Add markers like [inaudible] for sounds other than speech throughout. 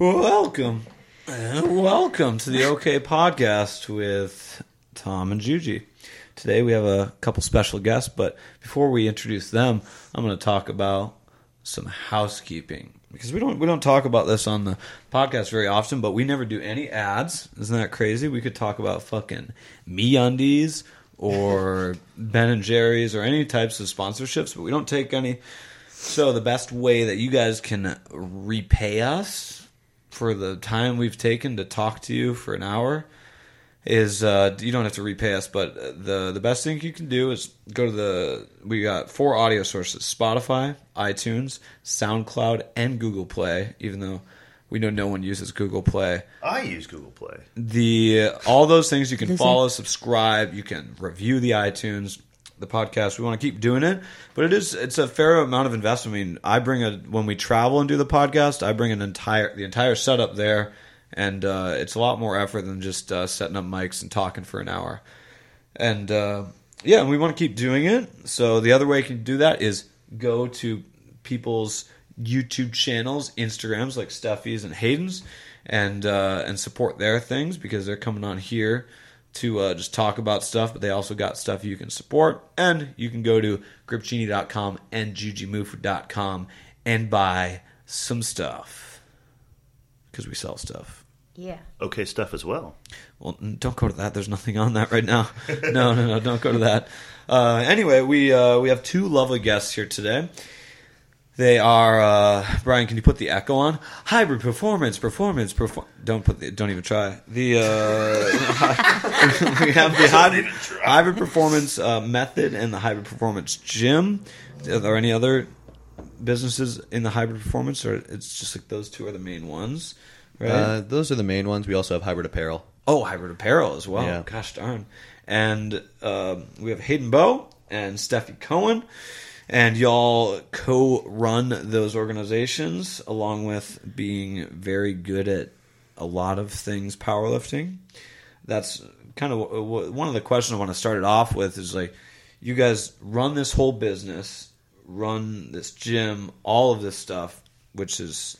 Welcome. Welcome to the OK Podcast with Tom and Juji. Today we have a couple special guests, but before we introduce them, I'm going to talk about some housekeeping because we don't we don't talk about this on the podcast very often, but we never do any ads. Isn't that crazy? We could talk about fucking MeUndies or [laughs] Ben and Jerry's or any types of sponsorships, but we don't take any. So the best way that you guys can repay us for the time we've taken to talk to you for an hour is uh, you don't have to repay us, but the the best thing you can do is go to the we got four audio sources: Spotify, iTunes, SoundCloud, and Google Play. Even though we know no one uses Google Play, I use Google Play. the all those things you can Does follow, subscribe, you can review the iTunes, the podcast. We want to keep doing it, but it is it's a fair amount of investment. I mean, I bring a when we travel and do the podcast, I bring an entire the entire setup there, and uh, it's a lot more effort than just uh, setting up mics and talking for an hour. And uh, yeah, we want to keep doing it. So the other way you can do that is go to people's YouTube channels, Instagrams like Stefi's and Hayden's, and uh, and support their things because they're coming on here to uh, just talk about stuff. But they also got stuff you can support, and you can go to gripgenie.com and jujimufu.com and buy some stuff because we sell stuff. Yeah. Okay, stuff as well. Well, don't go to that. There's nothing on that right now. [laughs] No, no, no. Don't go to that. Uh, anyway, we uh, we have two lovely guests here today. They are uh, Brian. Can you put the echo on? Hybrid performance, performance, perform. Don't put the. Don't even try the. Uh, [laughs] we have the hybrid, hybrid performance uh, method and the hybrid performance gym. Are there any other businesses in the hybrid performance, or it's just like those two are the main ones? Right. Uh, those are the main ones. We also have hybrid apparel. Oh, hybrid apparel as well. Yeah. Gosh darn. And um we have Hayden Bowe and Stefi Cohen. And y'all co run those organizations along with being very good at a lot of things powerlifting. That's kind of one of the questions I want to start it off with is like, you guys run this whole business, run this gym, all of this stuff, which is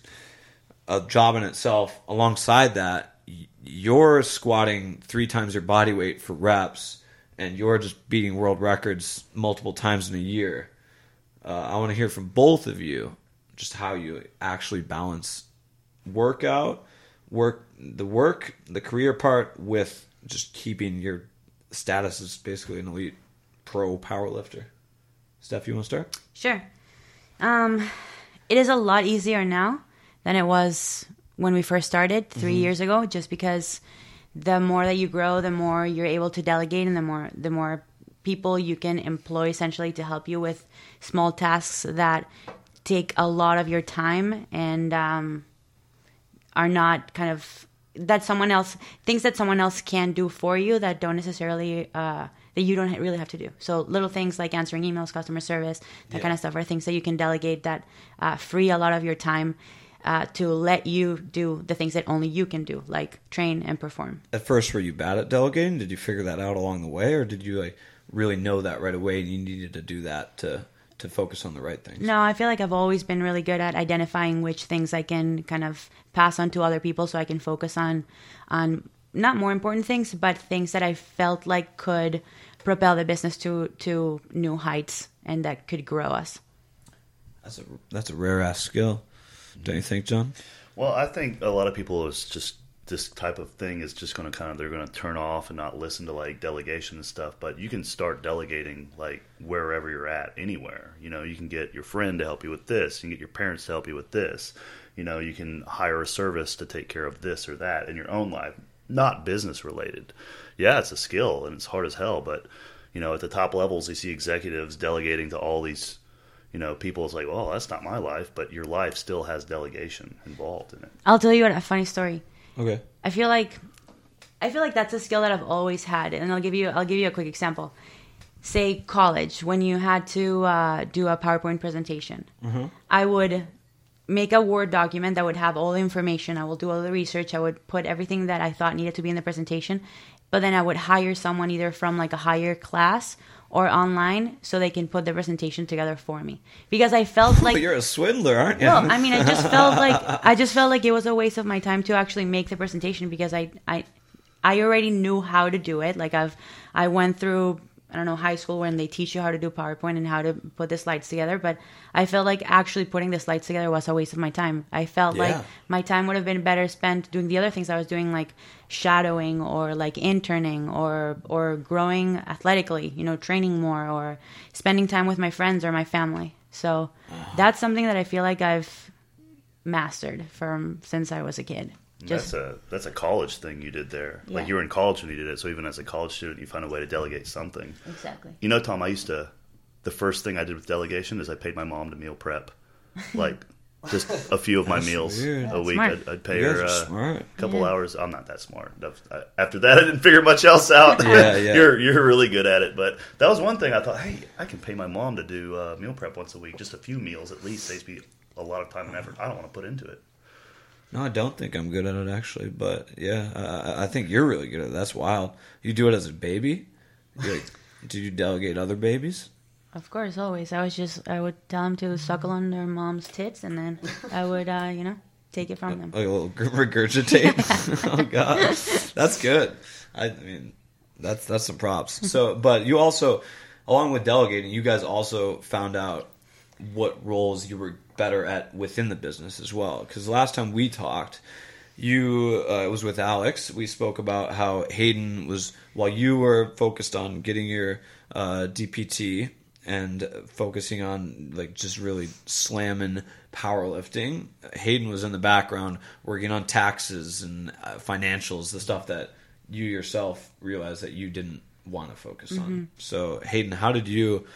a job in itself. Alongside that, you're squatting three times your body weight for reps, and you're just beating world records multiple times in a year. Uh, I want to hear from both of you just how you actually balance workout, work the work, the career part with just keeping your status as basically an elite pro powerlifter. Steph, you want to start? Sure. Um, it is a lot easier now than it was when we first started 3 years ago. Just because the more that you grow, the more you're able to delegate, and the more the more people you can employ essentially to help you with small tasks that take a lot of your time and um, are not kind of that someone else things that someone else can do for you that don't necessarily uh, that you don't really have to do. So little things like answering emails, customer service, that kind of stuff are things that you can delegate that uh, free a lot of your time uh, to let you do the things that only you can do, like train and perform. at first were you bad at delegating did you figure that out along the way or did you like really know that right away and you needed to do that to to focus on the right things No, I feel like I've always been really good at identifying which things I can kind of pass on to other people so I can focus on on not more important things, but things that I felt like could propel the business to to new heights and that could grow us. that's a that's a rare ass skill don't you think john Well, I think a lot of people is just this type of thing is just going to kind of they're going to turn off and not listen to like delegation and stuff. But you can start delegating like wherever you're at, anywhere. You know, you can get your friend to help you with this. You can get your parents to help you with this. You know, you can hire a service to take care of this or that in your own life, not business related. Yeah, it's a skill and it's hard as hell. But you know, at the top levels, you see executives delegating to all these you know, people is like, well, that's not my life, but your life still has delegation involved in it. I'll tell you a funny story. okay I feel like I feel like that's a skill that I've always had, and I'll give you I'll give you a quick example. Say college when you had to uh, do a PowerPoint presentation, I would make a Word document that would have all the information. I will do all the research. I would put everything that I thought needed to be in the presentation, but then I would hire someone either from like a higher class or online so they can put the presentation together for me because I felt [laughs] like but you're a swindler, aren't you? well, I mean, I just [laughs] felt like I just felt like it was a waste of my time to actually make the presentation because I I I already knew how to do it. Like I've I went through I don't know high school when they teach you how to do PowerPoint and how to put the slides together, but I felt like actually putting the slides together was a waste of my time. I felt Yeah. like my time would have been better spent doing the other things I was doing, like shadowing or like interning or or growing athletically, you know, training more or spending time with my friends or my family. So uh-huh. that's something that I feel like I've mastered from since I was a kid. Just that's a that's a college thing you did there. Yeah. Like you were in college when you did it, so even as a college student, you find a way to delegate something. exactly. You know, Tom, I used to. The first thing I did with delegation is I paid my mom to meal prep, [laughs] like just a few of my meals weird. a week. I'd, I'd pay You her are uh, a couple Yeah. hours. I'm not that smart. That was- I- After that, I didn't figure much else out. [laughs] Yeah, [laughs] yeah. you're you're really good at it. But that was one thing I thought. Hey, I can pay my mom to do uh, meal prep once a week, just a few meals at least. Saves me a lot of time and effort. I don't want to put into it. No, I don't think I'm good at it actually, but yeah, I, I- think you're really good at it. That's wild. You do it as a baby. Like, [laughs] did you delegate other babies? Of course, always. I was just I would tell them to suckle on their mom's tits, and then I would, uh, you know, take it from them. Like a little regurgitate. [laughs] oh god, that's good. I, I mean, that's that's some props. [laughs] So, but you also, along with delegating, you guys also found out what roles you were better at within the business as well. Because last time we talked, you uh, it was with Alex. We spoke about how Hayden was while you were focused on getting your uh, DPT and focusing on like just really slamming powerlifting. Hayden was in the background working on taxes and uh, financials, the stuff that you yourself realized that you didn't want to focus on. So Hayden, how did you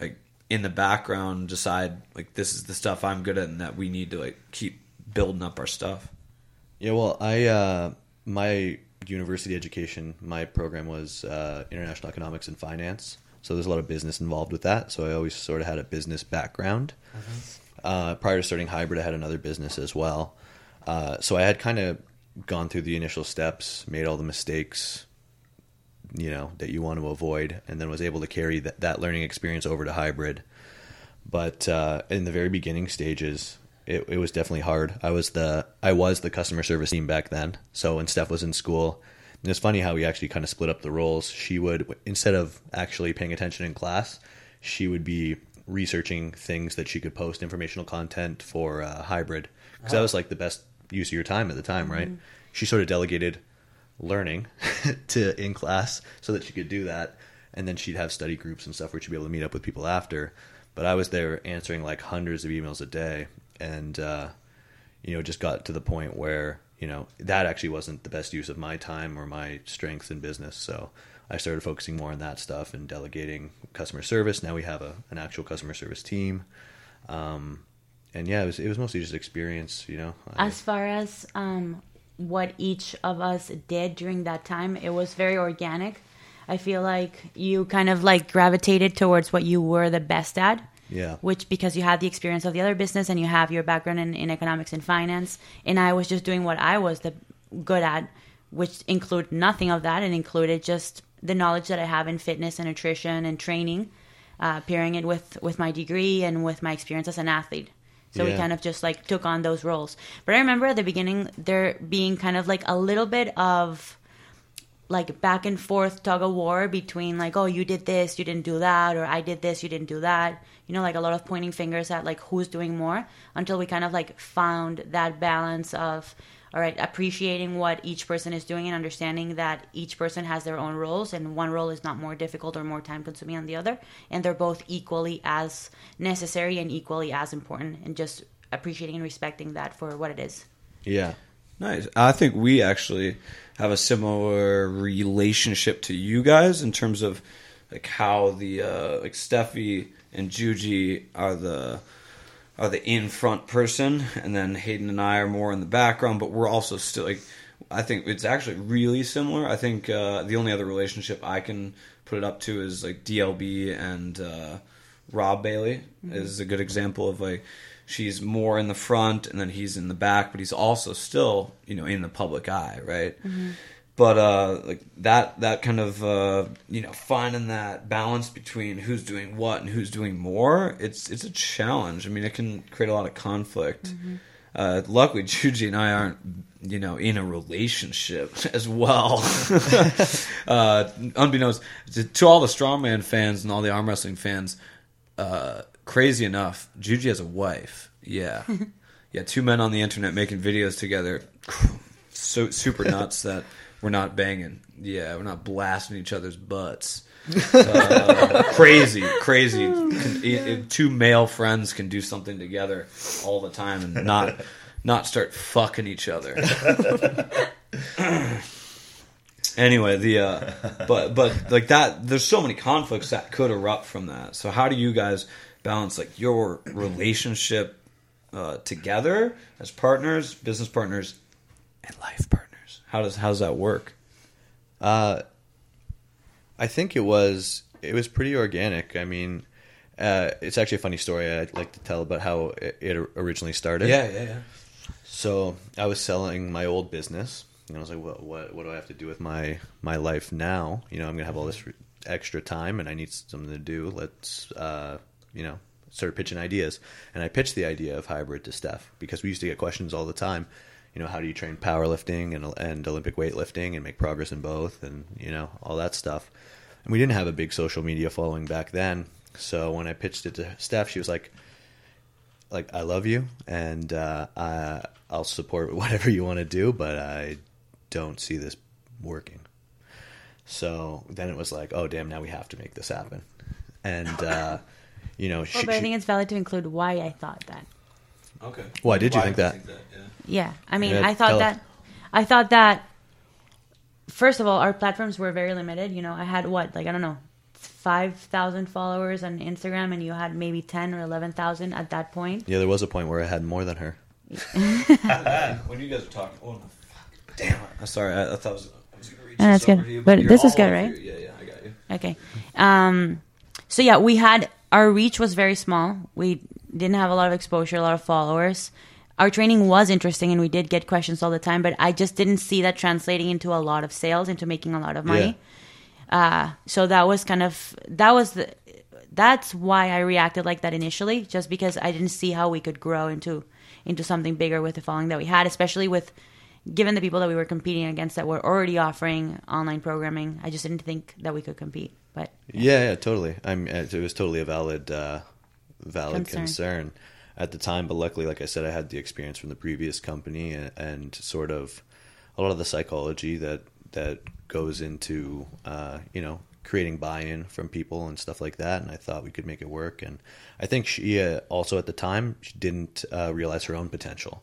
like in the background decide like this is the stuff I'm good at and that we need to like keep building up our stuff? Yeah, well, I uh, my university education, my program was uh, international economics and finance. So there's a lot of business involved with that. So I always sort of had a business background. Uh, prior to starting hybrid, I had another business as well. Uh, so I had kind of gone through the initial steps, made all the mistakes, you know, that you want to avoid, and then was able to carry that, that learning experience over to hybrid. But uh, in the very beginning stages, it, it was definitely hard. I was the I was the customer service team back then. So when Steph was in school, and it's funny how we actually kind of split up the roles. She would instead of actually paying attention in class, she would be researching things that she could post informational content for uh, hybrid because that was like the best use of your time at the time, right? She sort of delegated learning [laughs] to in class so that she could do that. And then she'd have study groups and stuff where she'd be able to meet up with people after. But i was there answering like hundreds of emails a day. And uh, you know just got to the point where you know that actually wasn't the best use of my time or my strengths in business. So i started focusing more on that stuff and delegating customer service. Now we have a, an actual customer service team. Um, and yeah it was, it was mostly just experience you know. As far as um, what each of us did during that time, it was very organic. I feel like you kind of like gravitated towards what you were the best at. Yeah. Which because you had the experience of the other business and you have your background in, in economics and finance, and I was just doing what I was the good at, which included nothing of that and included just the knowledge that I have in fitness and nutrition and training, uh, pairing it with with my degree and with my experience as an athlete. So we kind of just like took on those roles. But I remember at the beginning there being kind of like a little bit of like back and forth tug of war between like, oh, you did this, you didn't do that, or I did this, you didn't do that. You know, like a lot of pointing fingers at like who's doing more until we kind of like found that balance of all right, appreciating what each person is doing and understanding that each person has their own roles and one role is not more difficult or more time consuming than the other. And they're both equally as necessary and equally as important and just appreciating and respecting that for what it is. yeah Nice. I think we actually have a similar relationship to you guys in terms of like how the uh, like Stefi and Juji are the are the in front person, and then Hayden and I are more in the background. But we're also still like I think it's actually really similar. I think uh, the only other relationship I can put it up to is like DLB and uh, Rob Bailey is a good example of like she's more in the front and then he's in the back, but he's also still you know in the public eye, right? But uh, like that that kind of uh, you know finding that balance between who's doing what and who's doing more. It's it's a challenge. I mean, it can create a lot of conflict. Uh, luckily, [laughs] Juji and I aren't, you know, in a relationship [laughs] as well. [laughs] uh, unbeknownst to, to all the strongman fans and all the arm wrestling fans, uh, crazy enough, Juji has a wife. Yeah, yeah, two men on the internet making videos together. So super nuts that we're not banging. Yeah, we're not blasting each other's butts. [laughs] Uh, crazy, crazy. Can, two male friends can do something together all the time and not [laughs] not start fucking each other. anyway, the uh, but but like that, there's so many conflicts that could erupt from that. So how do you guys balance like your relationship uh, together as partners, business partners, and life partners? How does how does that work? Uh, I think it was it was pretty organic. I mean, uh, it's actually a funny story I'd like to tell about how it, it originally started. yeah, yeah. Yeah. So I was selling my old business, and I was like, "What? What? What do I have to do with my my life now? You know, I'm gonna have all this re- extra time, and I need something to do. Let's, uh, you know, start pitching ideas." And I pitched the idea of hybrid to Steph because we used to get questions all the time. You know, how do you train powerlifting and and Olympic weightlifting and make progress in both, and you know, all that stuff. And we didn't have a big social media following back then. So when I pitched it to Steph, she was like, like I love you and uh, I, I'll support [laughs] whatever you want to do, but I don't see this working. So then it was like, oh damn, now we have to make this happen. And uh, you know, [laughs] she, Well, but I she- think it's valid to include why I thought that. Okay. Why did you think that? Yeah, I mean, Yeah, I thought tell- that. I thought that. First of all, our platforms were very limited. You know, I had what, like I don't know, five thousand followers on Instagram, and you had maybe ten or eleven thousand at that point. yeah, there was a point where I had more than her. [laughs] when you guys were talking, oh no, fuck, damn it! I'm sorry, I, I thought I was, I was going to reach No, this that's good. to you, But you're this is good, right? here. Yeah, yeah, I got you. Okay. Um, so yeah, we had our reach was very small. We didn't have a lot of exposure, a lot of followers. Our training was interesting, and we did get questions all the time. But I just didn't see that translating into a lot of sales, into making a lot of money. Uh, so that was kind of that was the that's why I reacted like that initially, just because I didn't see how we could grow into into something bigger with the following that we had, especially with given the people that we were competing against that were already offering online programming. I just didn't think that we could compete. But Yeah, yeah, totally. I'm. It was totally a valid, uh, valid Concern. concern. at the time. But luckily, like I said, I had the experience from the previous company and, and sort of a lot of the psychology that that goes into uh, you know creating buy-in from people and stuff like that. And I thought we could make it work. And I think she uh, also at the time she didn't uh, realize her own potential.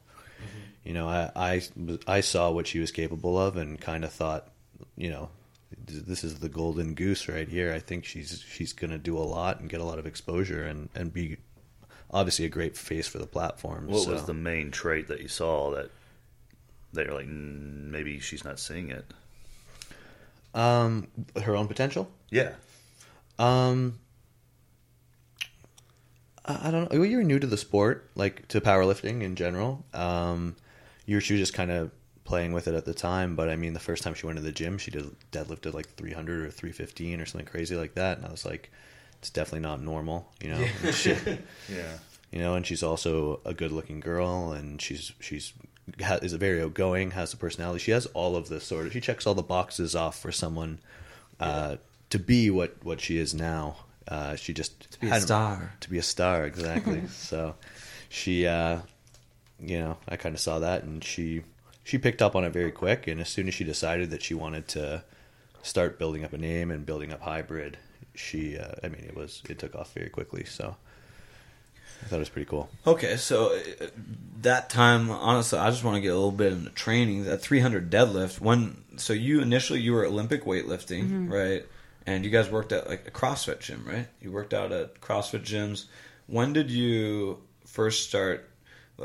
You know, I, I I saw what she was capable of and kind of thought, you know, this is the golden goose right here. I think she's she's going to do a lot and get a lot of exposure and and be obviously a great face for the platform. What so. was the main trait that you saw that that you're like mm, maybe she's not seeing it? um her own potential? Yeah, Um, I don't know. You were new to the sport, like to powerlifting in general. Um, you're, she was just kind of playing with it at the time. But I mean, the first time she went to the gym, she did deadlifted like 300 or 315 or something crazy like that, and I was like, it's definitely not normal, you know. And she- [laughs] yeah. you know, and she's also a good-looking girl, and she's she's ha- is a very outgoing, has a personality. She has all of the sort of she checks all the boxes off for someone uh, to be what what she is now. Uh, she just to be a star. to be a star exactly. [laughs] so she, uh, you know, I kind of saw that, and she she picked up on it very quick. And as soon as she decided that she wanted to start building up a name and building up hybrid, she, uh, I mean, it was it took off very quickly. So. I thought it was pretty cool. Okay, so uh, that time, honestly, I just want to get a little bit into training. That 300 deadlift. When so you initially you were Olympic weightlifting, right? And you guys worked at like a CrossFit gym, right? You worked out at CrossFit gyms. When did you first start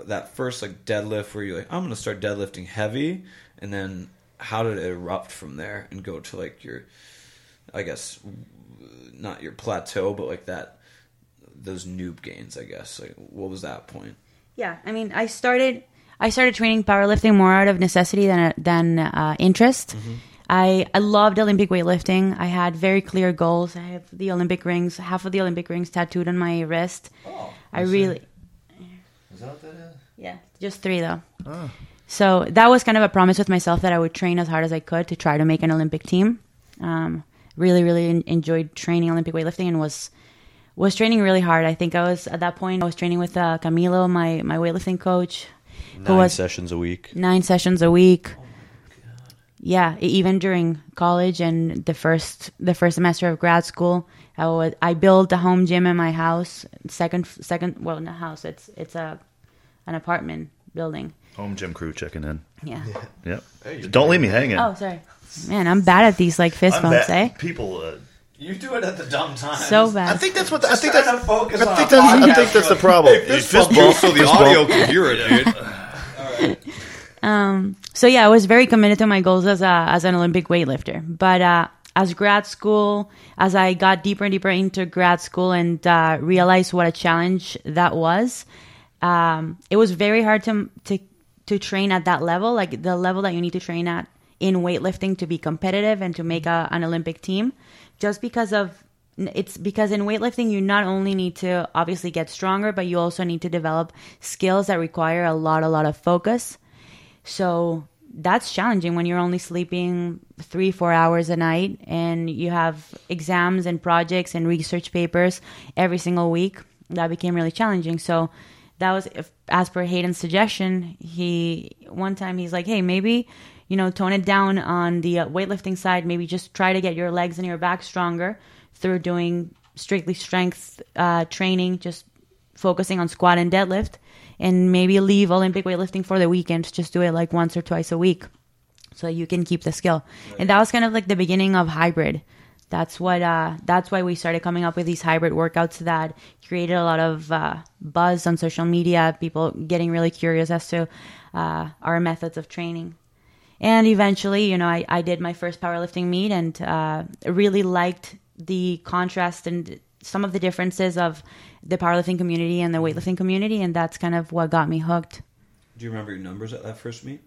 that first like deadlift? Where you like, I'm going to start deadlifting heavy, and then how did it erupt from there and go to like your, I guess, not your plateau, but like that those noob gains, I guess. Like, what was that point? Yeah, I mean, I started I started training powerlifting more out of necessity than than uh, interest. I I loved Olympic weightlifting. I had very clear goals. I have the Olympic rings, half of the Olympic rings tattooed on my wrist. Oh, I really Is that what that is? yeah, just three though. So that was kind of a promise with myself that I would train as hard as I could to try to make an Olympic team. Um, really, really en- enjoyed training Olympic weightlifting and was was training really hard. I think I was at that point I was training with uh, Camilo, my my weightlifting coach, Nine was sessions a week. nine sessions a week. Yeah, e- even during college and the first the first semester of grad school, I was I built a home gym in my house. Second second well, not house. It's it's a an apartment building. Home gym crew checking in. Yeah. Yep. Don't leave me hanging. Oh, sorry. Man, I'm bad at these like fist I'm bumps, bad- eh? People. Uh, You do it at the dumb time. So bad. I think that's what the, I think that's focus I on think that's I think that's the problem. Fist Fist bump bump, so the audio can hear it, dude. [laughs] [laughs] Um. So yeah, I was very committed to my goals as a as an Olympic weightlifter. But uh, as grad school, as I got deeper and deeper into grad school and uh, realized what a challenge that was, um, it was very hard to to to train at that level, like the level that you need to train at in weightlifting to be competitive and to make a, an Olympic team, just because of it's because in weightlifting you not only need to obviously get stronger, but you also need to develop skills that require a lot, a lot of focus. So that's challenging when you're only sleeping three, four hours a night and you have exams and projects and research papers every single week. That became really challenging. So that was, if, as per Hayden's suggestion, he, one time he's like, hey, maybe, you know, tone it down on the uh, weightlifting side. Maybe just try to get your legs and your back stronger through doing strictly strength uh, training, just focusing on squat and deadlift and maybe leave Olympic weightlifting for the weekend. Just do it like once or twice a week so you can keep the skill. And that was kind of like the beginning of hybrid. That's what uh, that's why we started coming up with these hybrid workouts that created a lot of uh, buzz on social media, people getting really curious as to uh, our methods of training. And eventually, you know, I, I did my first powerlifting meet and uh, really liked the contrast and some of the differences of the powerlifting community and the weightlifting community, and that's kind of what got me hooked. Do you remember your numbers at that first meet?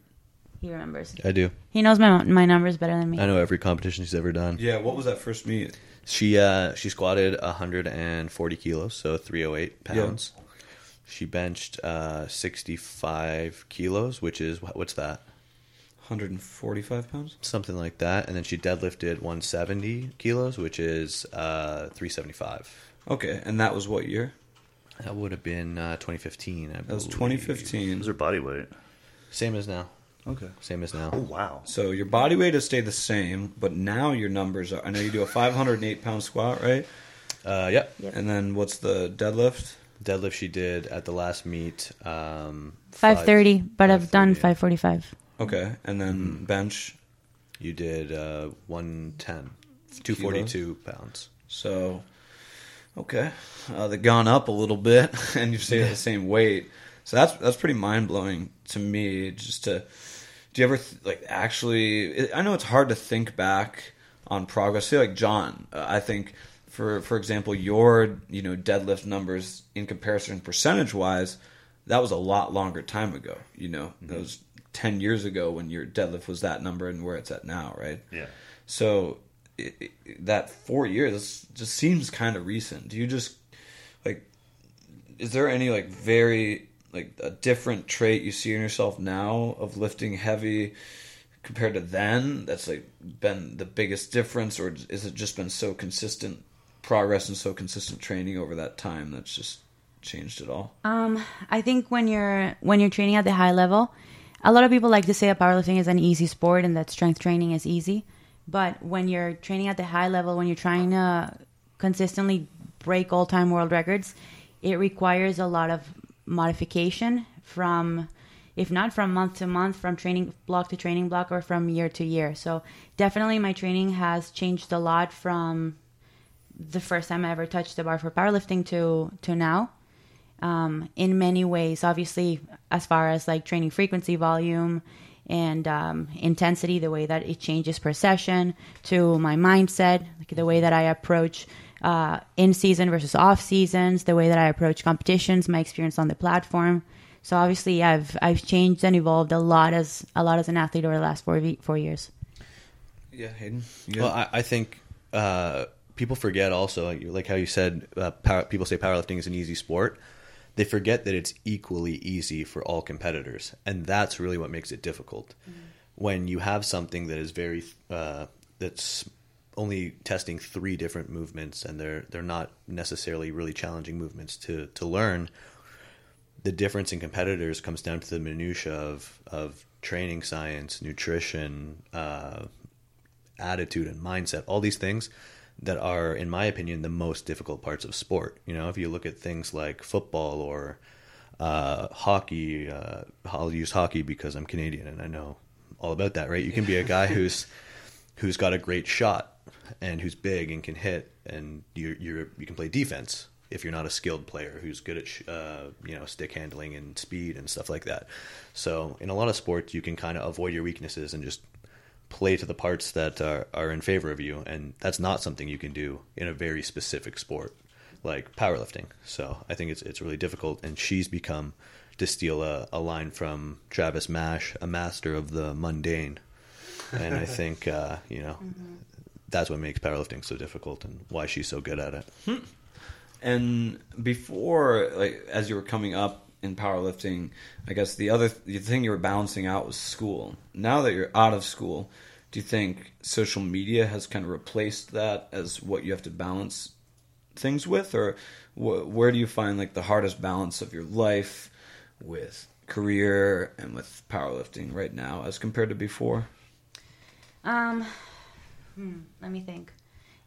He remembers. I do. He knows my my numbers better than me. I know every competition she's ever done. Yeah, what was that first meet? She uh she squatted 140 kilos, so 308 pounds. She benched uh 65 kilos, which is what's that? 145 pounds? Something like that. And then she deadlifted 170 kilos, which is uh 375. Okay, and that was what year? That would have been uh, 2015. I That was believe. 2015. What's her body weight? Same as now. Okay. Same as now. Oh wow. So your body weight has stayed the same, but now your numbers are. I know you do a 508 pound squat, right? Uh, yep. Yep. And then what's the deadlift? Deadlift she did at the last meet. Um, Five thirty, but I've done five forty five. Okay, and then bench. You did uh, 110, 242 pounds. So, okay, uh, they've gone up a little bit, [laughs] and you've stayed at the same weight. So that's that's pretty mind blowing to me. Just to, do you ever th- like actually? I know it's hard to think back on progress. Say like John, uh, I think for for example, your you know deadlift numbers in comparison percentage wise, that was a lot longer time ago. You know, that was ten years ago when your deadlift was that number and where it's at now, right? Yeah. So it, it, that four years just seems kind of recent. Do you just like? Is there any like very like a different trait you see in yourself now of lifting heavy compared to then? That's like been the biggest difference, or is it just been so consistent progress and so consistent training over that time that's just changed it all? Um, I think when you're when you're training at the high level, a lot of people like to say that powerlifting is an easy sport and that strength training is easy. But when you're training at the high level, when you're trying to consistently break all time world records, it requires a lot of modification from if not from month to month, from training block to training block or from year to year. So definitely my training has changed a lot from the first time I ever touched the bar for powerlifting to to now um, in many ways. Obviously, as far as like training frequency, volume, and um, intensity, the way that it changes per session, to my mindset, like the way that I approach uh, in season versus off seasons, the way that I approach competitions, my experience on the platform. So obviously, I've I've changed and evolved a lot as a lot as an athlete over the last four four years. Yeah, Hayden. You Well, I, I think uh, people forget also, like, like how you said, uh, power, people say powerlifting is an easy sport. They forget that it's equally easy for all competitors, and that's really what makes it difficult. When you have something that is very uh, that's only testing three different movements, and they're they're not necessarily really challenging movements to to learn. The difference in competitors comes down to the minutia of of training science, nutrition, uh, attitude and mindset, all these things that are, in my opinion, the most difficult parts of sport. You know, if you look at things like football or uh, hockey, uh, I'll use hockey because I'm Canadian and I know all about that, right? You can be a guy [laughs] who's who's got a great shot and who's big and can hit, and you're, you're you can play defense if you're not a skilled player who's good at sh- uh, you know stick handling and speed and stuff like that. So in a lot of sports, you can kind of avoid your weaknesses and just play to the parts that are, are in favor of you, and that's not something you can do in a very specific sport like powerlifting. So I think it's it's really difficult, and she's become to steal a, a line from Travis Mash, a master of the mundane, and I [laughs] think uh, you know that's what makes powerlifting so difficult and why she's so good at it. And before, like as you were coming up in powerlifting, I guess the other the thing you were balancing out was school. Now that you're out of school, do you think social media has kind of replaced that as what you have to balance things with, or wh- where do you find like the hardest balance of your life with career and with powerlifting right now as compared to before? Um, hmm, let me think.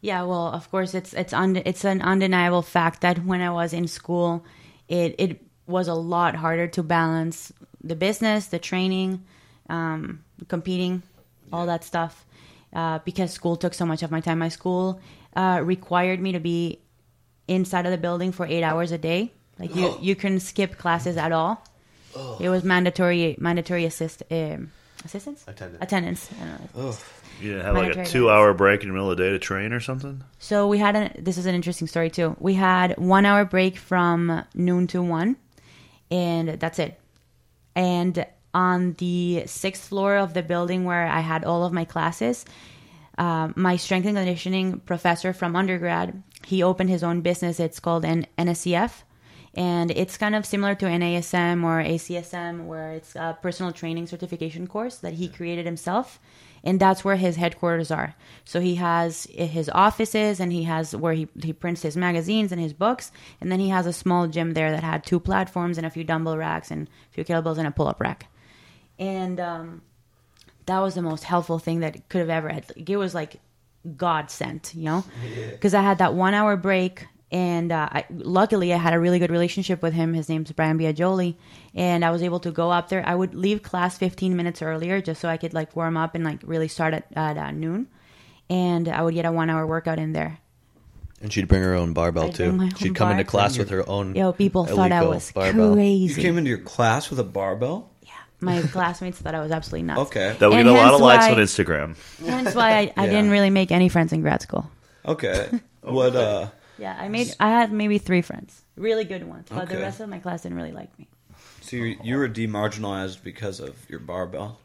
Yeah, well, of course, it's it's un, it's an undeniable fact that when I was in school, it it was a lot harder to balance the business, the training, um, competing, all that stuff, uh, because school took so much of my time. My school uh, required me to be inside of the building for eight hours a day. Like you, you couldn't skip classes at all. It was mandatory mandatory assist um, assistance Attendance. attendance. I don't know. You didn't have like a two hour break in the middle of the day to train or something? So we had an this is an interesting story too. We had one hour break from noon to one, and that's it. And on the sixth floor of the building where I had all of my classes, um, my strength and conditioning professor from undergrad he opened his own business. It's called an NSCF, and it's kind of similar to an ASM or ACSM, where it's a personal training certification course that he created himself, and that's where his headquarters are. So he has his offices, and he has where he he prints his magazines and his books, and then he has a small gym there that had two platforms and a few dumbbell racks and a few kettlebells and a pull up rack, and um, that was the most helpful thing that could have ever had. It was like God sent, you know, [laughs] because I had that one hour break. And uh, I, luckily, I had a really good relationship with him. His name's Brian Biajoli, and I was able to go up there. I would leave class 15 minutes earlier just so I could like warm up and like really start at, at uh, noon, and I would get a one hour workout in there. And she'd bring her own barbell I'd bring my too. own She'd come into bar- class with her own. Yo, people thought I was You crazy. You came into your class with a barbell. yeah, my [laughs] classmates thought I was absolutely nuts. Okay. That would get a lot of likes on Instagram. Hence why I, I [laughs] Yeah. didn't really make any friends in grad school. Okay. [laughs] what? Uh. Yeah, I made I had maybe three friends, really good ones, but the Okay. rest of my class didn't really like me. So you, you were demarginalized because of your barbell.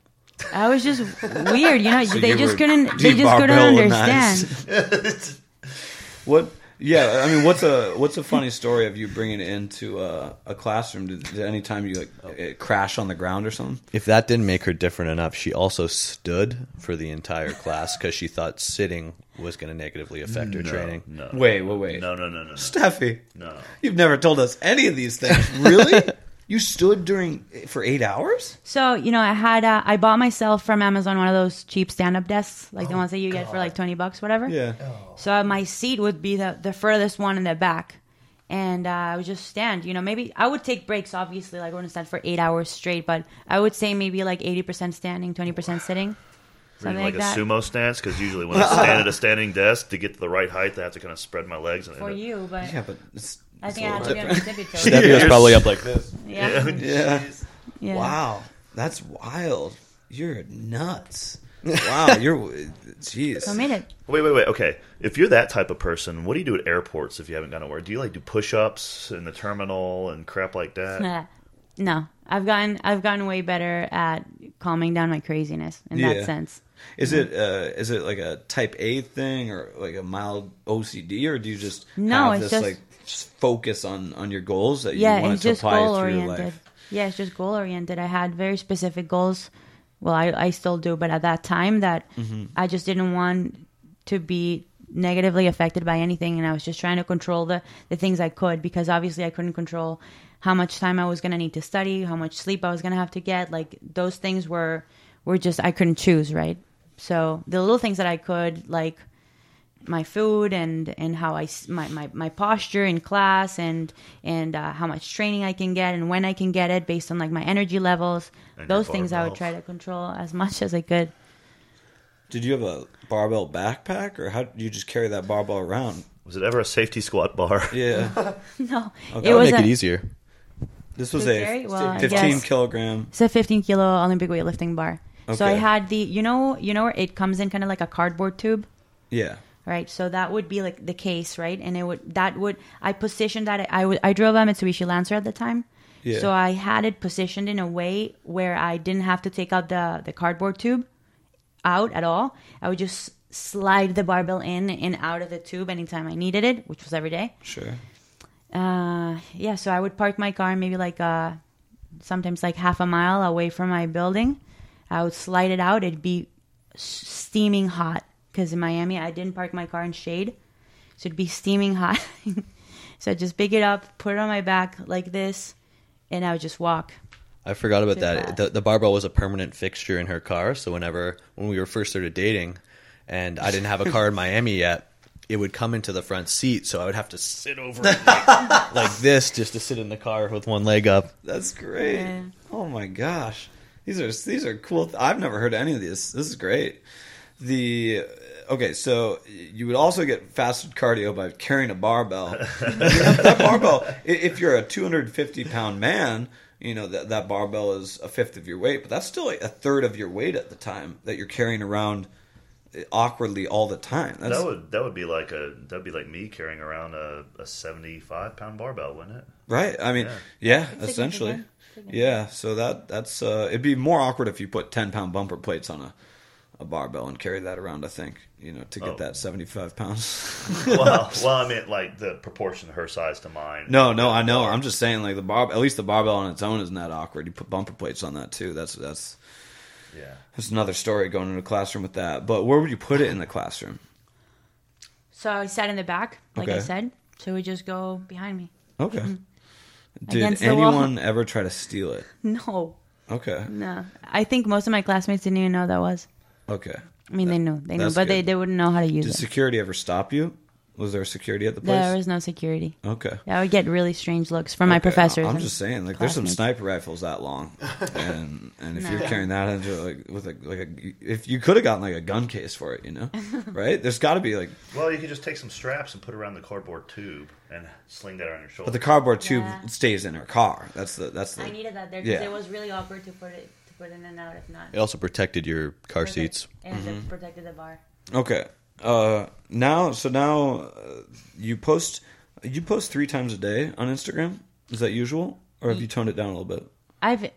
I was just weird, you know. [laughs] So they you just were couldn't. They just couldn't debarbellized. understand. [laughs] [laughs] What? Yeah, I mean, what's a what's a funny [laughs] story of you bringing it into a, a classroom? Did, did any time you like oh. it crash on the ground or something? If that didn't make her different enough, she also stood for the entire class because she thought sitting was going to negatively affect her training. No. Wait, wait, wait. No, no, no, no, no. Stefi, No. you've never told us any of these things. Really? [laughs] you stood during for eight hours? So you know, I had uh, I bought myself from Amazon one of those cheap stand up desks, like the ones that you get for like twenty bucks, whatever. Yeah. So uh, my seat would be the the furthest one in the back, and uh, I would just stand. You know, maybe I would take breaks. Obviously, like I wouldn't stand for eight hours straight, but I would say maybe like eighty percent standing, twenty percent sitting, something like, like, that. a sumo stance because usually when [laughs] I stand at a standing desk to get to the right height, I have to kind of spread my legs. And for you, but Yeah, but it's, I think a I had little to be on different. my tippy toes. Stefi was probably up like this. Yeah. Yeah. yeah. Wow, that's wild. You're nuts. Wow, [laughs] you're. Jeez. So I made it. Wait, wait, wait. Okay, if you're that type of person, what do you do at airports if you haven't gone to work? Do you like do push-ups in the terminal and crap like that? [laughs] No, I've gotten I've gotten way better at calming down my craziness in Yeah. that sense. Is it uh, is it like a type A thing or like a mild OCD or do you just No, have it's this just- like just focus on on your goals that you Yeah, want it's to just apply goal through your oriented. life? Yeah, it's just goal oriented. I had very specific goals. Well, I I still do, but at that time that Mm-hmm. I just didn't want to be negatively affected by anything and I was just trying to control the the things I could because obviously I couldn't control how much time I was going to need to study, how much sleep I was going to have to get. Like those things were were just I couldn't choose, right? So the little things that I could like my food and and how I s- my my, my posture in class and and uh, how much training I can get and when I can get it based on like my energy levels. And Those things I would try to control as much as I could. Did you have a barbell backpack or how did you just carry that barbell around? Was it ever a safety squat bar? [laughs] Yeah, [laughs] No, Okay. it That would was make a, it easier. this was a? Well, 15 kilogram. It's a 15 kilo Olympic weightlifting bar. So I had the you know you know where it comes in kind of like a cardboard tube. Yeah, right? So that would be like the case, right? And it would that would I positioned that I would I drove a Mitsubishi Lancer at the time, Yeah. so I had it positioned in a way where I didn't have to take out the the cardboard tube out at all. I would just slide the barbell in and out of the tube anytime I needed it, which was every day. sure. Uh, yeah, so I would park my car maybe like uh, sometimes like half a mile away from my building. I would slide it out. It'd be steaming hot because in Miami I didn't park my car in shade, so it'd be steaming hot. [laughs] so I'd just pick it up, put it on my back like this, and I would just walk. I forgot about that. that. The, the barbell was a permanent fixture in her car. So whenever when we were first started dating, and I didn't have a car in [laughs] Miami yet, it would come into the front seat. So I would have to sit over like, [laughs] like this just to sit in the car with one leg up. That's great. Yeah. Oh my gosh, these are these are cool. I've never heard any of these. This is great. The okay, so you would also get fasted cardio by carrying a barbell. [laughs] that barbell, if you're a 250 pound man, you know that that barbell is a fifth of your weight, but that's still like a third of your weight at the time that you're carrying around awkwardly all the time. That's, That would that would be like a that'd be like me carrying around a, a seventy five pound barbell, wouldn't it? Right. I mean, yeah, essentially. significant. Significant. Yeah. So that that's uh, it'd be more awkward if you put ten pound bumper plates on a, a barbell and carry that around. I think you know to get Oh. that seventy five pounds. [laughs] well, well, I meant like the proportion of her size to mine. no, no, I know. I'm just saying like the bar. At least the barbell on its own isn't that awkward. You put bumper plates on that too. That's that's Yeah. that's another story going into the classroom with that. But where would you put it in the classroom? So I sat in the back, like I said. So we just go behind me. Okay. Did Mm-hmm. Against anyone ever try to steal it? [laughs] No, Okay. no. I think most of my classmates didn't even know that was. Okay. I mean, they knew, they knew, That's but they, good. they wouldn't know how to use it. Did it. security ever stop you? Was there security at the place? There was no security. Okay. Yeah, I would get really strange looks from my Okay, professors. I'm and just saying, like, there's some classmates. sniper rifles that long, and and if you're carrying that into like with a like a if you could have gotten like a gun case for it, you know, [laughs] right? There's got to be like, Well, you could just take some straps and put around the cardboard tube and sling that on your shoulder. but the cardboard tube Yeah. stays in her car. That's the that's the I needed that there because Yeah. it was really awkward to put it to put in and out if not. It also protected your car seats. and Mm-hmm. it protected the bar. okay. Uh, now so now uh, you post you post three times a day on Instagram. Is that usual, or have you toned it down a little bit? I've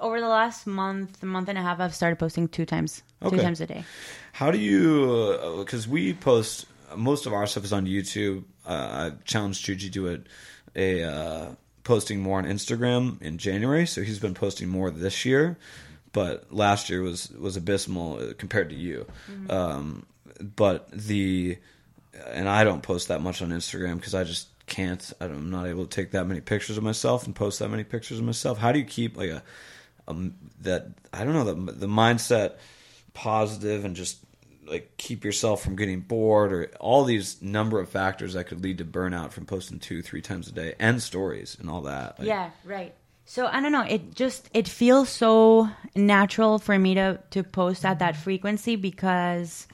over the last month, month and a half, I've started posting two times, Okay. two times a day. How do you? Because we post most of our stuff is on YouTube. Uh, I challenged Juji to do a, a uh, posting more on Instagram in January, so he's been posting more this year. But last year was was abysmal compared to you. Um, but the and I don't post that much on Instagram because I just can't. I I'm not able to take that many pictures of myself and post that many pictures of myself. How do you keep like a um, that I don't know the the mindset positive and just like keep yourself from getting bored or all these number of factors that could lead to burnout from posting two three times a day and stories and all that Like, yeah, right. So I don't know. It just it feels so natural for me to to post at that frequency because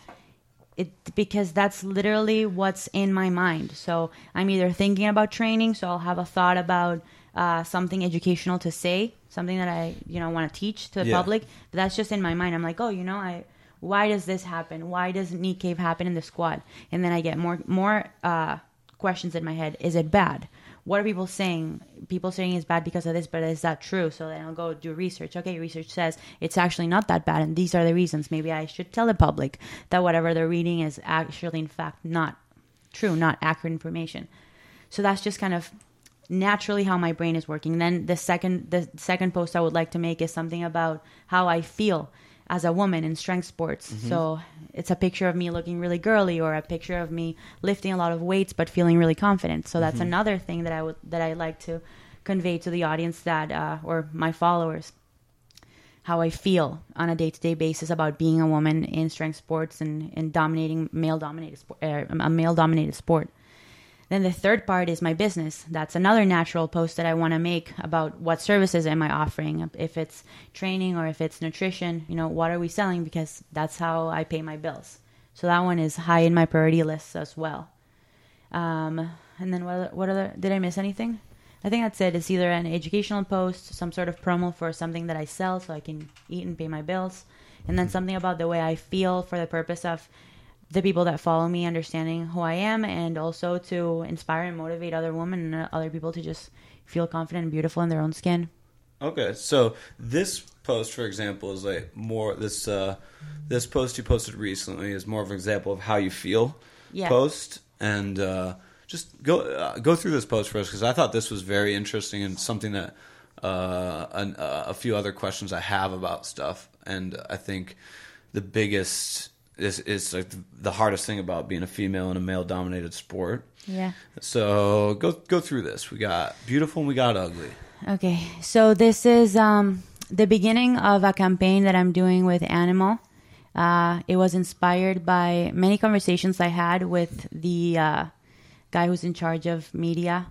it because that's literally what's in my mind. So I'm either thinking about training, so I'll have a thought about uh, something educational to say, something that I you know want to teach to the Yeah. public. But that's just in my mind. I'm like, oh, you know, I why does this happen? Why does knee cave happen in the squat? And then I get more more uh, questions in my head. Is it bad? what are people saying? People saying it's bad because of this, but is that true? So then I'll go do research. Okay, research says it's actually not that bad, and these are the reasons. Maybe I should tell the public that whatever they're reading is actually, in fact, not true, not accurate information. So that's just kind of naturally how my brain is working. Then the second the second post I would like to make is something about how I feel as a woman in strength sports. Mm-hmm. So it's a picture of me looking really girly or a picture of me lifting a lot of weights but feeling really confident. So Mm-hmm. that's another thing that I would that I like to convey to the audience that uh, or my followers how I feel on a day to day basis about being a woman in strength sports and, and dominating male dominated sport, uh, a male dominated sport. Then the third part is my business. That's another natural post that I want to make about what services am I offering, if it's training or if it's nutrition. You know, what are we selling? Because that's how I pay my bills. So that one is high in my priority list as well. Um, and then what? What other? Did I miss anything? I think that's it. It's either an educational post, some sort of promo for something that I sell, so I can eat and pay my bills, and then something about the way I feel for the purpose of the people that follow me understanding who I am, and also to inspire and motivate other women and other people to just feel confident and beautiful in their own skin. Okay, so this post, for example, is like more this uh, this post you posted recently is more of an example of how you feel Yeah. post, and uh, just go uh, go through this post for us because I thought this was very interesting and something that uh, an, uh, a few other questions I have about stuff, and I think the biggest is is like the hardest thing about being a female in a male dominated sport. Yeah. So go go through this. We got beautiful and we got ugly. Okay, so this is um, the beginning of a campaign that I'm doing with Animal. Uh, it was inspired by many conversations I had with the uh, guy who's in charge of media